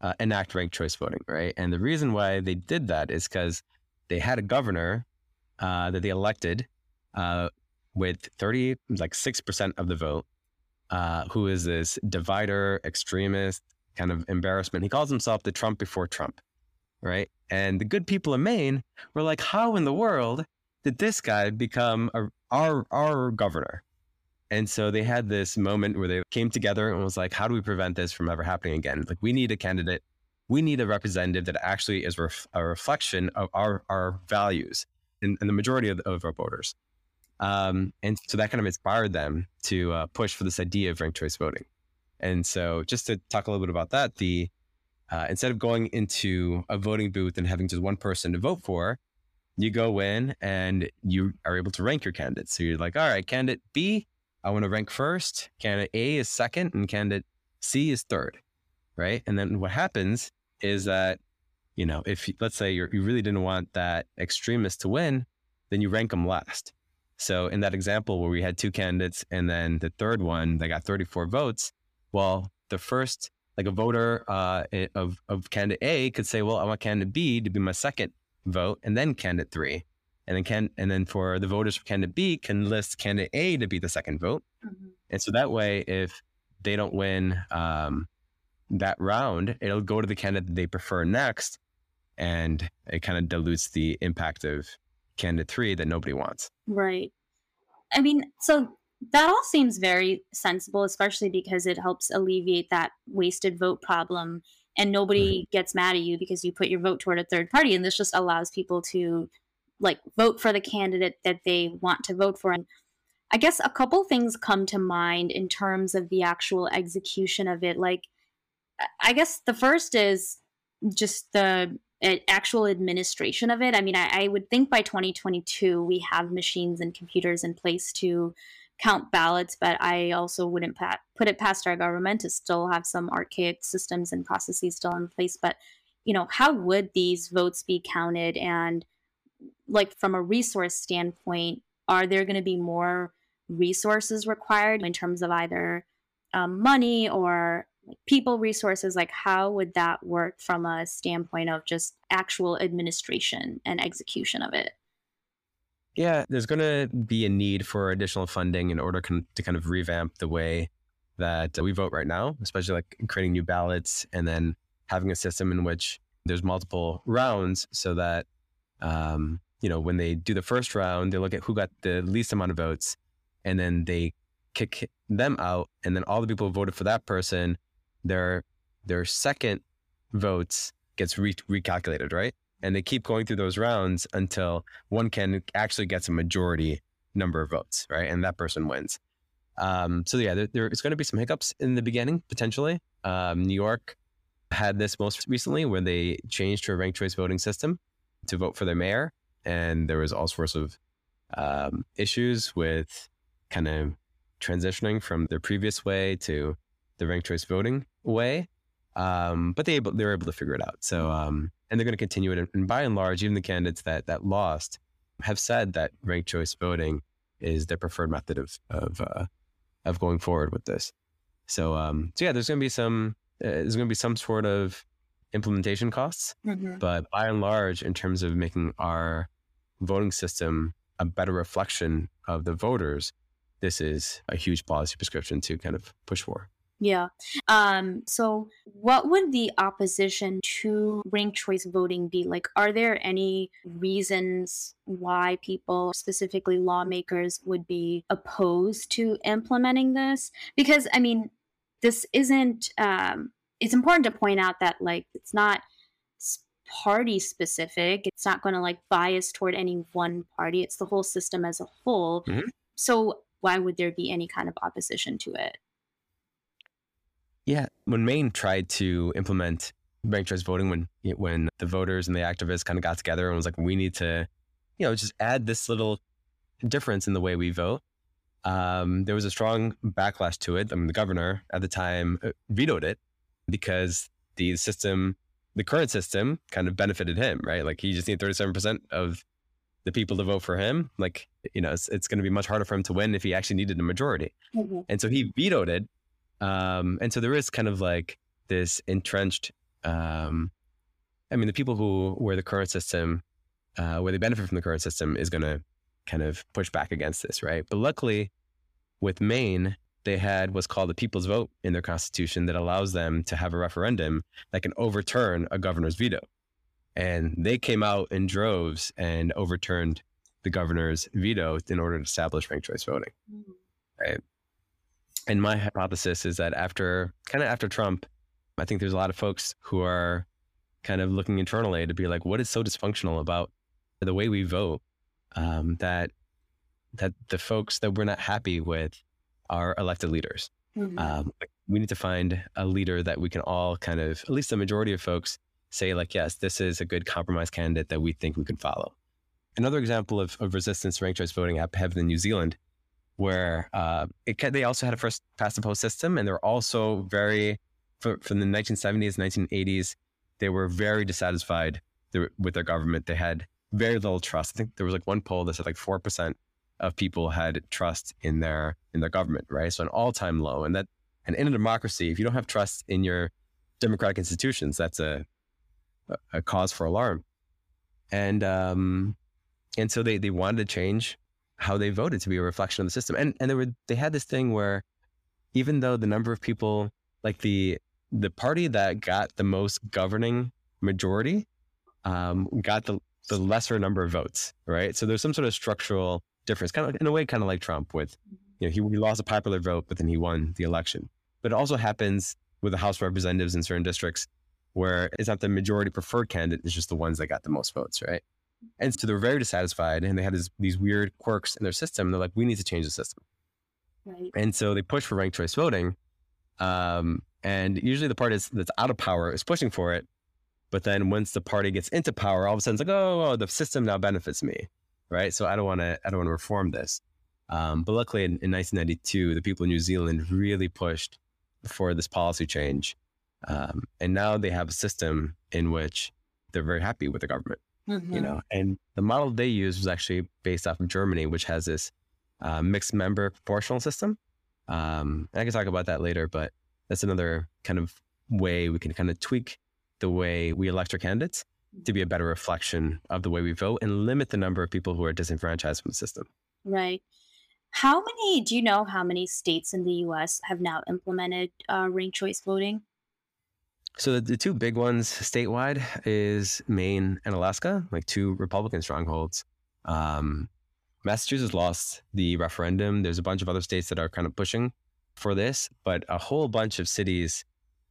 uh, enact ranked choice voting, right? And the reason why they did that is because they had a governor uh, that they elected uh, with 30, like 6% of the vote, uh, who is this divider, extremist, kind of embarrassment. He calls himself the Trump before Trump right? And the good people of Maine were like, how in the world did this guy become a, our our governor? And so they had this moment where they came together and was like, how do we prevent this from ever happening again? Like, we need a candidate, we need a representative that actually is ref- a reflection of our, our values and, and the majority of, of, our voters. Um, and so that kind of inspired them to uh, push for this idea of ranked choice voting. And so, just to talk a little bit about that, the uh, instead of going into a voting booth and having just one person to vote for, you go in and you are able to rank your candidates. So you're like, all right, candidate B, I want to rank first. Candidate A is second, and candidate C is third, right? And then what happens is that you know, if let's say you really didn't want that extremist to win, then you rank them last. So in that example where we had two candidates and then the third one they got 34 votes, well, the first like a voter uh, of of candidate A could say, well, I want candidate B to be my second vote, and then candidate three, and then can and then for the voters for candidate B can list candidate A to be the second vote, mm-hmm. and so that way, if they don't win um, that round, it'll go to the candidate that they prefer next, and it kind of dilutes the impact of candidate three that nobody wants. Right. I mean, so that all seems very sensible, especially because it helps alleviate that wasted vote problem and nobody mm-hmm. gets mad at you because you put your vote toward a third party. And this just allows people to like vote for the candidate that they want to vote for. And I guess a couple things come to mind in terms of the actual execution of it. Like, I guess the first is just the actual administration of it. I mean, I, I, would think by 2022 we have machines and computers in place to count ballots, but I also wouldn't put it past our government to still have some archaic systems and processes still in place. But you know, how would these votes be counted? And like from a resource standpoint, are there going to be more resources required in terms of either um, money or people resources like how would that work from a standpoint of just actual administration and execution of it yeah there's going to be a need for additional funding in order con- to kind of revamp the way that we vote right now especially like creating new ballots and then having a system in which there's multiple rounds so that um, you know when they do the first round they look at who got the least amount of votes and then they kick them out and then all the people who voted for that person their their second votes gets re- recalculated, right? And they keep going through those rounds until one can actually gets a majority number of votes, right? And that person wins. Um, so yeah, there, there's going to be some hiccups in the beginning potentially. Um, New York had this most recently when they changed to a ranked choice voting system to vote for their mayor, and there was all sorts of um, issues with kind of transitioning from the previous way to the ranked choice voting way. Um, but they they were able to figure it out. So um, and they're going to continue it. And by and large, even the candidates that that lost have said that ranked choice voting is their preferred method of of uh, of going forward with this. So um, so yeah, there's going to be some uh, there's going to be some sort of implementation costs, mm-hmm. but by and large, in terms of making our voting system a better reflection of the voters, this is a huge policy prescription to kind of push for. Yeah. Um, so, what would the opposition to ranked choice voting be? Like, are there any reasons why people, specifically lawmakers, would be opposed to implementing this? Because, I mean, this isn't, um, it's important to point out that, like, it's not party specific. It's not going to like bias toward any one party. It's the whole system as a whole. Mm-hmm. So why would there be any kind of opposition to it? Yeah, when Maine tried to implement ranked choice voting, when when the voters and the activists kind of got together and was like, we need to, you know, just add this little difference in the way we vote. Um, there was a strong backlash to it. I mean, the governor at the time uh, vetoed it because the system, the current system, kind of benefited him, right? Like he just needed thirty-seven percent of the people to vote for him. Like, you know, it's, it's going to be much harder for him to win if he actually needed a majority. Mm-hmm. And so he vetoed it um, and so there is kind of like this entrenched, um, I mean, the people who were the current system, uh, where they benefit from the current system is going to kind of push back against this, right? But luckily, with Maine, they had what's called the people's vote in their constitution that allows them to have a referendum that can overturn a governor's veto. And they came out in droves and overturned the governor's veto in order to establish ranked choice voting. Mm-hmm. Right. And my hypothesis is that after kind of after Trump, I think there's a lot of folks who are kind of looking internally to be like, what is so dysfunctional about the way we vote um, that that the folks that we're not happy with are elected leaders. Mm-hmm. Um, we need to find a leader that we can all kind of, at least the majority of folks, say like, yes, this is a good compromise candidate that we think we can follow. Another example of, of resistance to ranked choice voting happened in New Zealand, where uh, it, they also had a first past the post system, and they're also very for, from the 1970s, 1980s, they were very dissatisfied with their government. They had very little trust. I think there was like one poll that said like four percent of people had trust in their in their government, right? So an all time low, and that and in a democracy, if you don't have trust in your democratic institutions, that's a a cause for alarm. And um, and so they they wanted to change how they voted to be a reflection of the system. And and they were they had this thing where even though the number of people like the the party that got the most governing majority um, got the the lesser number of votes, right? So there's some sort of structural difference, kind of in a way, kind of like Trump with, you know, he, he lost a popular vote, but then he won the election. But it also happens with the House Representatives in certain districts where it's not the majority preferred candidate, it's just the ones that got the most votes, right? And so they're very dissatisfied and they had this, these weird quirks in their system. They're like, we need to change the system. Right. And so they push for ranked choice voting. Um, and usually the party that's out of power is pushing for it. But then once the party gets into power, all of a sudden it's like, oh, oh the system now benefits me right? So I don't want to I don't want to reform this. Um, but luckily, in, in, 1992, the people in New Zealand really pushed for this policy change, um, and now they have a system in which they're very happy with the government. Mm-hmm. You know, and the model they used was actually based off of Germany, which has this uh, mixed member proportional system. Um, and I can talk about that later, but that's another kind of way we can kind of tweak the way we elect our candidates to be a better reflection of the way we vote and limit the number of people who are disenfranchised from the system. Right. How many, do you know how many states in the US have now implemented uh, ranked choice voting? So the, the, two big ones statewide is Maine and Alaska, like two Republican strongholds. Um, Massachusetts lost the referendum. There's a bunch of other states that are kind of pushing for this, but a whole bunch of cities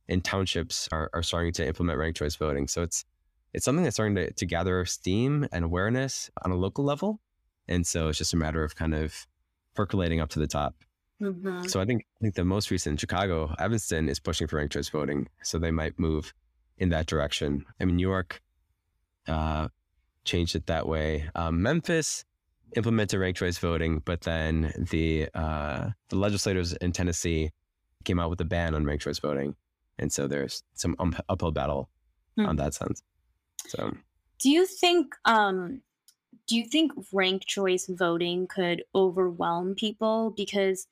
and townships are, are starting to implement ranked choice voting. So it's it's something that's starting to, to gather steam and awareness on a local level. And so it's just a matter of kind of percolating up to the top. Mm-hmm. So I think I think the most recent Chicago, Evanston is pushing for ranked choice voting. So they might move in that direction. I mean, New York uh, changed it that way. Um, Memphis implemented ranked choice voting, but then the uh, the legislators in Tennessee came out with a ban on ranked choice voting, and so there's some um, uphill battle mm. on that sense. So, do you think um do you think ranked choice voting could overwhelm people because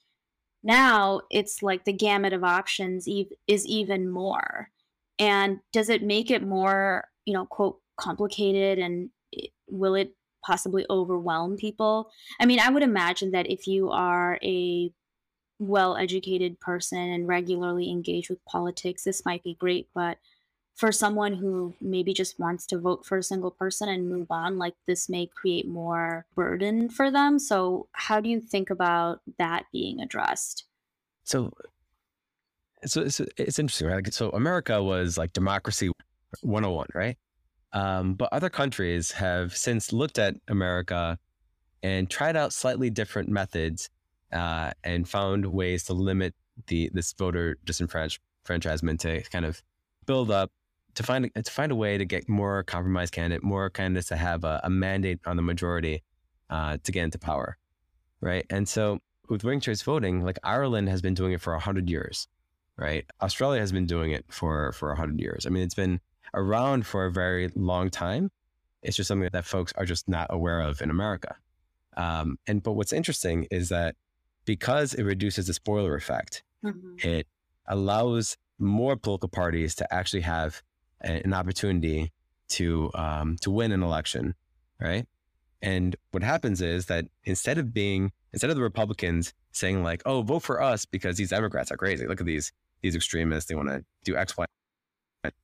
now it's like the gamut of options is even more. And does it make it more you know quote complicated and will it possibly overwhelm people? I mean i would imagine that if you are a well educated person and regularly engaged with politics this might be great but for someone who maybe just wants to vote for a single person and move on, like this may create more burden for them. So, how do you think about that being addressed? So, so it's, it's interesting, right? So, America was like democracy 101, right? Um, but other countries have since looked at America and tried out slightly different methods uh, and found ways to limit the this voter disenfranchisement to kind of build up to find to find a way to get more compromise candidate, more candidates to have a, a mandate on the majority uh, to get into power, right? And so with ranked choice voting, like Ireland has been doing it for hundred years, right? Australia has been doing it for for hundred years. I mean, it's been around for a very long time. It's just something that folks are just not aware of in America. Um, and but what's interesting is that because it reduces the spoiler effect, mm-hmm. it allows more political parties to actually have an opportunity to um, to win an election, right? And what happens is that instead of being instead of the Republicans saying like, "Oh, vote for us because these Democrats are crazy. Look at these these extremists. They want to do X, Y,"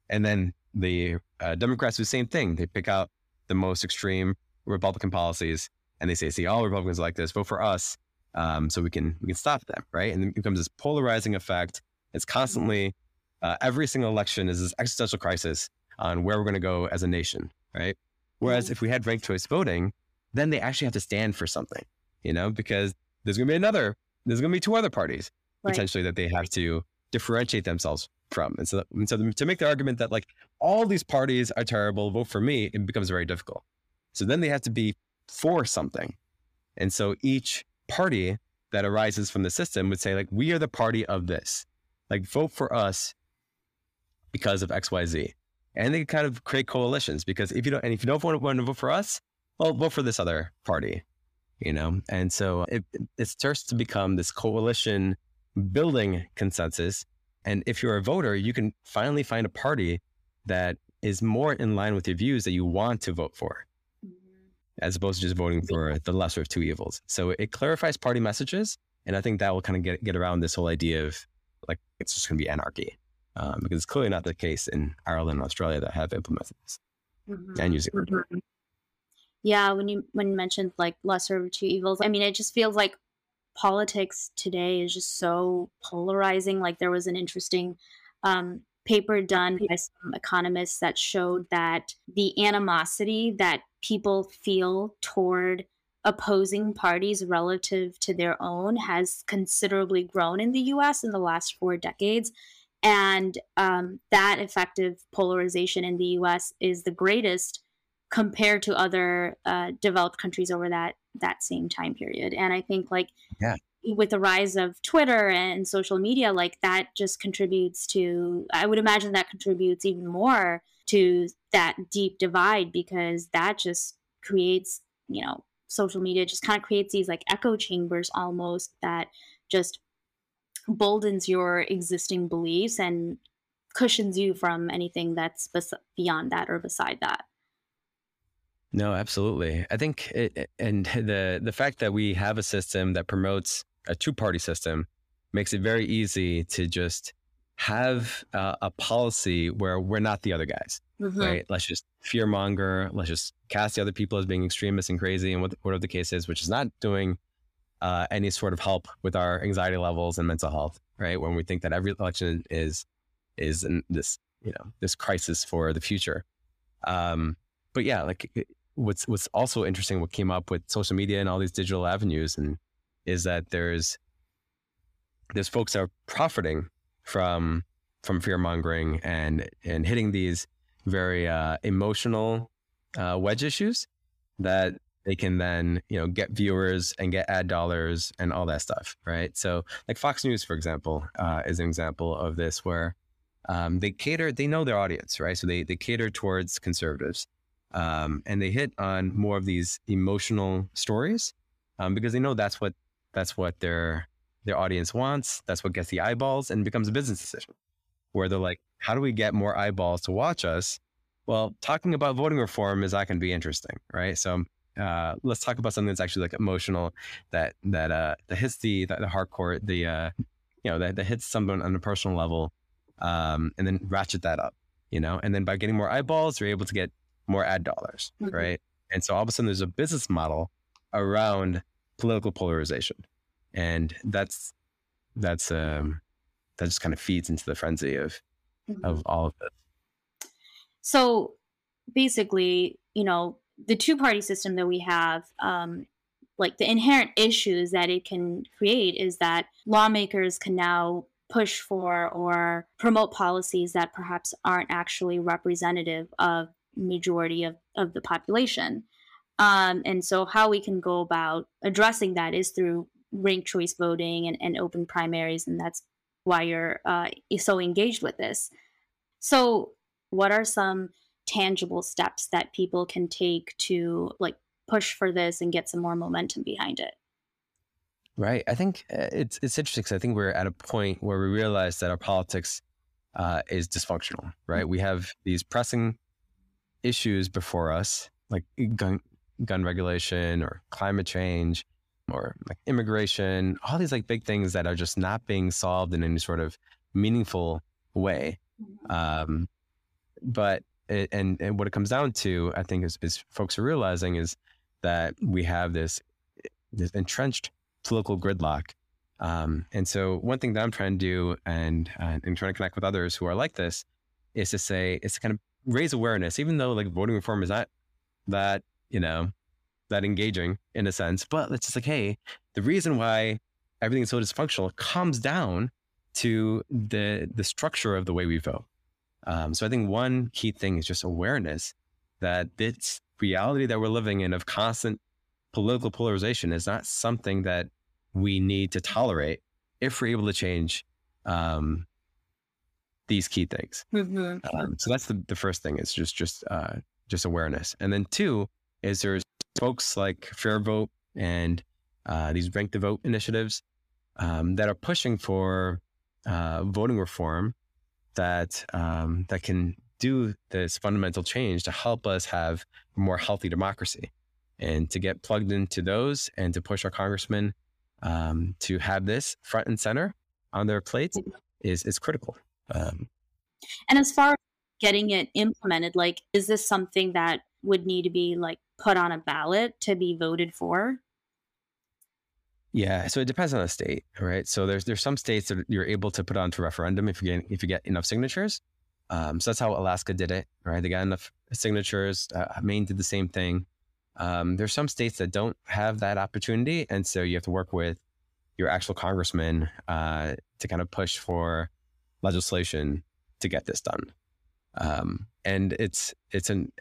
and then the uh, Democrats do the same thing. They pick out the most extreme Republican policies and they say, "See, all Republicans like this. Vote for us um, so we can we can stop them, right? And it becomes this polarizing effect. It's constantly uh, every single election is this existential crisis on where we're going to go as a nation, right? Whereas mm-hmm. if we had ranked choice voting, then they actually have to stand for something, you know, because there's going to be another, there's going to be two other parties right. potentially that they have to differentiate themselves from. And so, and so to make the argument that like all these parties are terrible, vote for me, it becomes very difficult. So then they have to be for something. And so each party that arises from the system would say like, we are the party of this, like vote for us because of X, Y, Z. And they kind of create coalitions because if you don't, and if you don't want to vote for us, well, vote for this other party, you know? And so it, it starts to become this coalition building consensus. And if you're a voter, you can finally find a party that is more in line with your views that you want to vote for, mm-hmm. as opposed to just voting for the lesser of two evils. So it clarifies party messages. And I think that will kind of get, get around this whole idea of like, it's just going to be anarchy. Um, because it's clearly not the case in Ireland and Australia that have implemented this mm-hmm. and using it. Mm-hmm. Yeah, when you when you mentioned like lesser of two evils, I mean, it just feels like politics today is just so polarizing. Like there was an interesting um, paper done by some economists that showed that the animosity that people feel toward opposing parties relative to their own has considerably grown in the US in the last four decades. And um, that affective polarization in the US is the greatest compared to other uh, developed countries over that that same time period. And I think like yeah. with the rise of Twitter and social media, like that just contributes to. I would imagine that contributes even more to that deep divide because that just creates, you know, social media just kind of creates these like echo chambers almost that just boldens your existing beliefs and cushions you from anything that's bes- beyond that or beside that. No, absolutely. I think, it, and the the fact that we have a system that promotes a two party system makes it very easy to just have uh, a policy where we're not the other guys, mm-hmm. right? Let's just fear monger. Let's just cast the other people as being extremists and crazy, and what, whatever the case is, which is not doing uh, any sort of help with our anxiety levels and mental health, right? When we think that every election is is in this you know this crisis for the future. Um, but yeah, like what's what's also interesting, what came up with social media and all these digital avenues, and is that there's there's folks that are profiting from from fear mongering and and hitting these very uh, emotional uh, wedge issues that they can then you know get viewers and get ad dollars and all that stuff, right? So like Fox News, for example, uh, is an example of this where um, they cater, they know their audience, right? So they they cater towards conservatives, um, and they hit on more of these emotional stories um, because they know that's what that's what their their audience wants. That's what gets the eyeballs and becomes a business decision where they're like, how do we get more eyeballs to watch us? Well, talking about voting reform is not going to be interesting, right? So uh, let's talk about something that's actually like emotional that that uh, that hits the the, the hardcore, the uh, you know that, that hits someone on a personal level, um, and then ratchet that up, you know. And then by getting more eyeballs, you're able to get more ad dollars, mm-hmm. right? And so all of a sudden, there's a business model around political polarization, and that's that's um, that just kind of feeds into the frenzy of mm-hmm. of all of this. So basically, you know, the two party system that we have, um, like the inherent issues that it can create is that lawmakers can now push for or promote policies that perhaps aren't actually representative of majority of, of the population. Um, and so, how we can go about addressing that is through ranked choice voting and, and open primaries, and that's why you're uh, so engaged with this. So, what are some tangible steps that people can take to like push for this and get some more momentum behind it? Right. I think uh, it's it's interesting because I think we're at a point where we realize that our politics uh, is dysfunctional. Right. Mm-hmm. We have these pressing issues before us, like gun gun regulation or climate change or like immigration, all these like big things that are just not being solved in any sort of meaningful way. Mm-hmm. Um, but and and what it comes down to, I think, is, is folks are realizing is that we have this this entrenched political gridlock. Um, and so one thing that I'm trying to do and, uh, and trying to connect with others who are like this is to say, is to kind of raise awareness, even though like voting reform is not that, you know, that engaging in a sense, but it's just like, hey, the reason why everything is so dysfunctional comes down to the the structure of the way we vote. Um, so I think one key thing is just awareness that this reality that we're living in of constant political polarization is not something that we need to tolerate if we're able to change um, these key things. Mm-hmm. Um, so that's the, the first thing is just just uh, just awareness, and then two is there's folks like FairVote and uh, these Rank the Vote initiatives um, that are pushing for uh, voting reform that um, that can do this fundamental change to help us have a more healthy democracy and to get plugged into those and to push our congressmen um, to have this front and center on their plates is is critical. Um, and as far as getting it implemented, like, is this something that would need to be like put on a ballot to be voted for? Yeah, so it depends on the state, right? So there's there's some states that you're able to put onto referendum if you get if you get enough signatures. Um, so that's how Alaska did it, right? They got enough signatures. Uh, Maine did the same thing. Um, there's some states that don't have that opportunity, and so you have to work with your actual congressman uh, to kind of push for legislation to get this done. Um, and it's it's an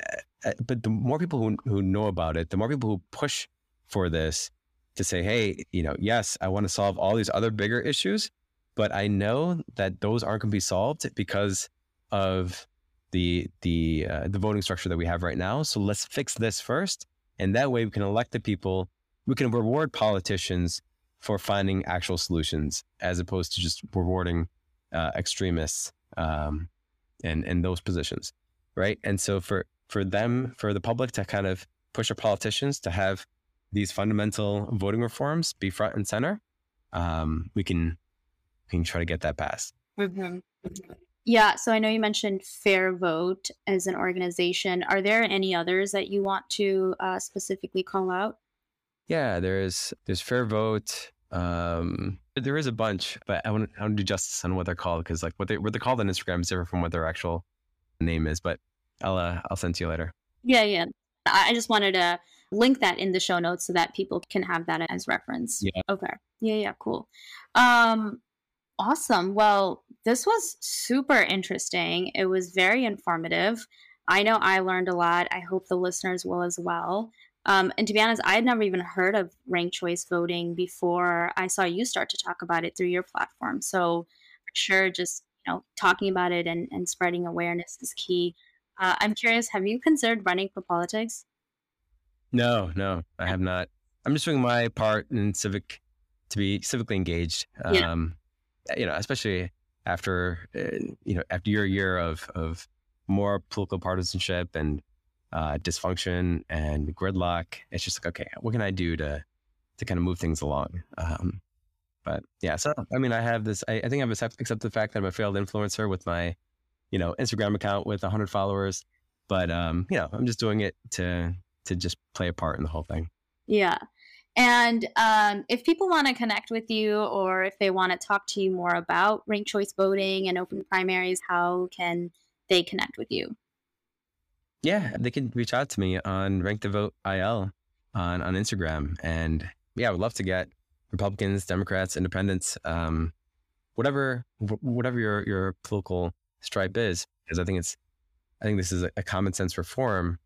uh, but the more people who who know about it, the more people who push for this to say, hey, you know, yes, I want to solve all these other bigger issues, but I know that those aren't going to be solved because of the the uh, the voting structure that we have right now. So let's fix this first, and that way we can elect the people. We can reward politicians for finding actual solutions as opposed to just rewarding uh, extremists um, and and those positions, right? And so for for them, for the public to kind of push our politicians to have these fundamental voting reforms be front and center, um, we can we can try to get that passed. Mm-hmm. Yeah. So I know you mentioned FairVote as an organization. Are there any others that you want to uh, specifically call out? Yeah, there's there's FairVote. Um, there is a bunch, but I want to, I want to do justice on what they're called because like what they what they're called on Instagram is different from what their actual name is. But I'll uh, I'll send to you later. Yeah, yeah. I just wanted to link that in the show notes so that people can have that as reference. Yeah. Okay. Yeah, yeah, cool. Um awesome. Well, this was super interesting. It was very informative. I know I learned a lot. I hope the listeners will as well. Um, and to be honest, I had never even heard of ranked choice voting before I saw you start to talk about it through your platform. So, for sure, just you know, talking about it and, and spreading awareness is key. Uh, I'm curious, have you considered running for politics? No, no, I have not. I'm just doing my part in civic to be civically engaged. Yeah. Um, you know, especially after uh, you know after your year of of more political partisanship and uh, dysfunction and gridlock. It's just like, okay, what can I do to to kind of move things along? Um, but yeah, so I mean, I have this. I, I think I've accepted the fact that I'm a failed influencer with my, you know, Instagram account with 100 followers. But um, you know, I'm just doing it to to just play a part in the whole thing. Yeah. And um, if people want to connect with you or if they want to talk to you more about ranked choice voting and open primaries, how can they connect with you? Yeah, they can reach out to me on Rank the Vote IL on, on Instagram. And yeah, I would love to get Republicans, Democrats, Independents, um, whatever whatever your your political stripe is, because I think it's I think this is a, a common sense reform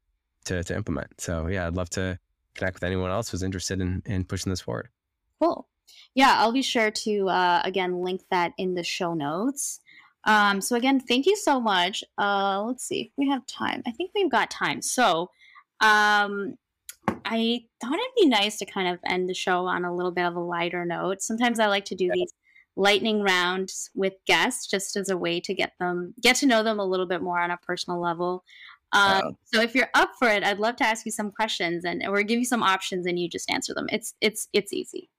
to to implement. So yeah, I'd love to connect with anyone else who's interested in in pushing this forward. Cool. Yeah, I'll be sure to uh, again link that in the show notes. Um, so again, thank you so much. Uh, let's see if we have time. I think we've got time. So um, I thought it'd be nice to kind of end the show on a little bit of a lighter note. Sometimes I like to do these lightning rounds with guests just as a way to get them get to know them a little bit more on a personal level. Um, wow. So if you're up for it, I'd love to ask you some questions and or give you some options and you just answer them. It's it's it's easy.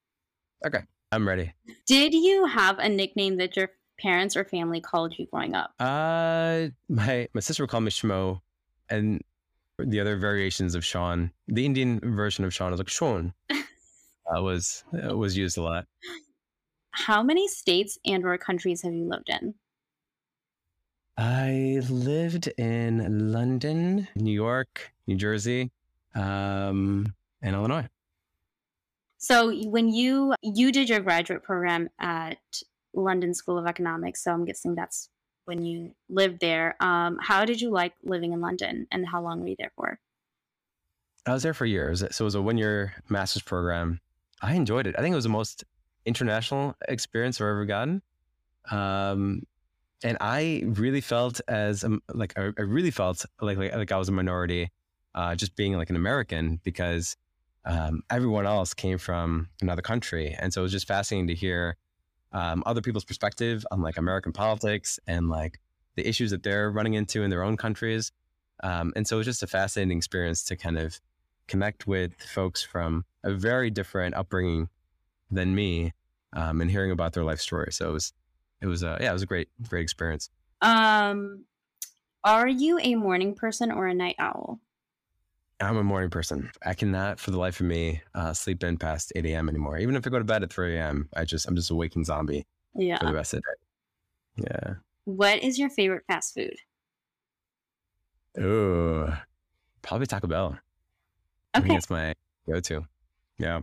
Okay, I'm ready. Did you have a nickname that your parents or family called you growing up? Uh, my my sister would call me Shmo, and the other variations of Shawn. The Indian version of Shawn is like Sean. uh, was uh, was used a lot. How many states and or countries have you lived in? I lived in London, New York, New Jersey, um, and Illinois. So when you you did your graduate program at London School of Economics, so I'm guessing that's when you lived there. Um, how did you like living in London, and how long were you there for? I was there for years, so it was a one year master's program. I enjoyed it. I think it was the most international experience I've ever gotten. Um, and I really felt as um, like I, really felt like, like, like I was a minority, uh, just being like an American because um, everyone else came from another country, and so it was just fascinating to hear um, other people's perspective on like American politics and like the issues that they're running into in their own countries. Um, and so it was just a fascinating experience to kind of connect with folks from a very different upbringing than me um, and hearing about their life story. So it was, it was, uh, yeah, it was a great, great experience. Um, are you a morning person or a night owl? I'm a morning person. I cannot, for the life of me, uh, sleep in past 8 a.m. anymore. Even if I go to bed at 3 a.m., I just, I'm just a waking zombie Yeah. for the rest of the day. Yeah. What is your favorite fast food? Ooh, probably Taco Bell. I think Okay. that's my go-to. Yeah.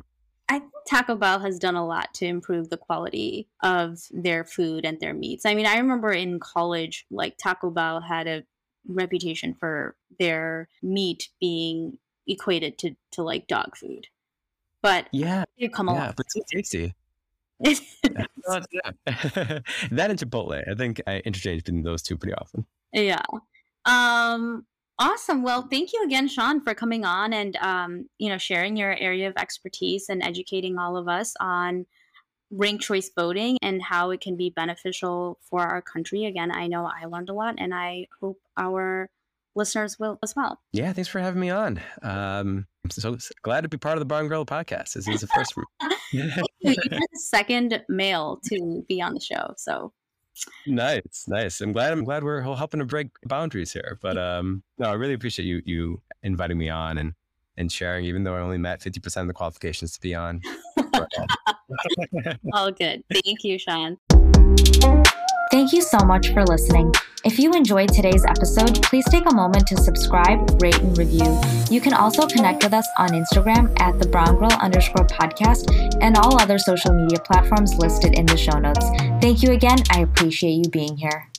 I think Taco Bell has done a lot to improve the quality of their food and their meats. I mean, I remember in college, like Taco Bell had a reputation for their meat being equated to, to like dog food. But Yeah. they've come a Yeah. But so tasty. that and Chipotle. I think I interchange between those two pretty often. yeah. Um awesome. Well, thank you again, Shawn, for coming on and um, you know, sharing your area of expertise and educating all of us on ranked choice voting and how it can be beneficial for our country. Again, I know I learned a lot and I hope our listeners will as well. Yeah. Thanks for having me on. Um, I'm so glad to be part of the Brown Girl podcast. This is the first. Second male to be on the show. So nice, nice. I'm glad. I'm glad we're helping to break boundaries here. But um, no, I really appreciate you you inviting me on and and sharing. Even though I only met 50 percent of the qualifications to be on. All good. Thank you, Shawn. Thank you so much for listening. If you enjoyed today's episode, please take a moment to subscribe, rate, and review. You can also connect with us on Instagram at the Brown Girl underscore podcast and all other social media platforms listed in the show notes. Thank you again. I appreciate you being here.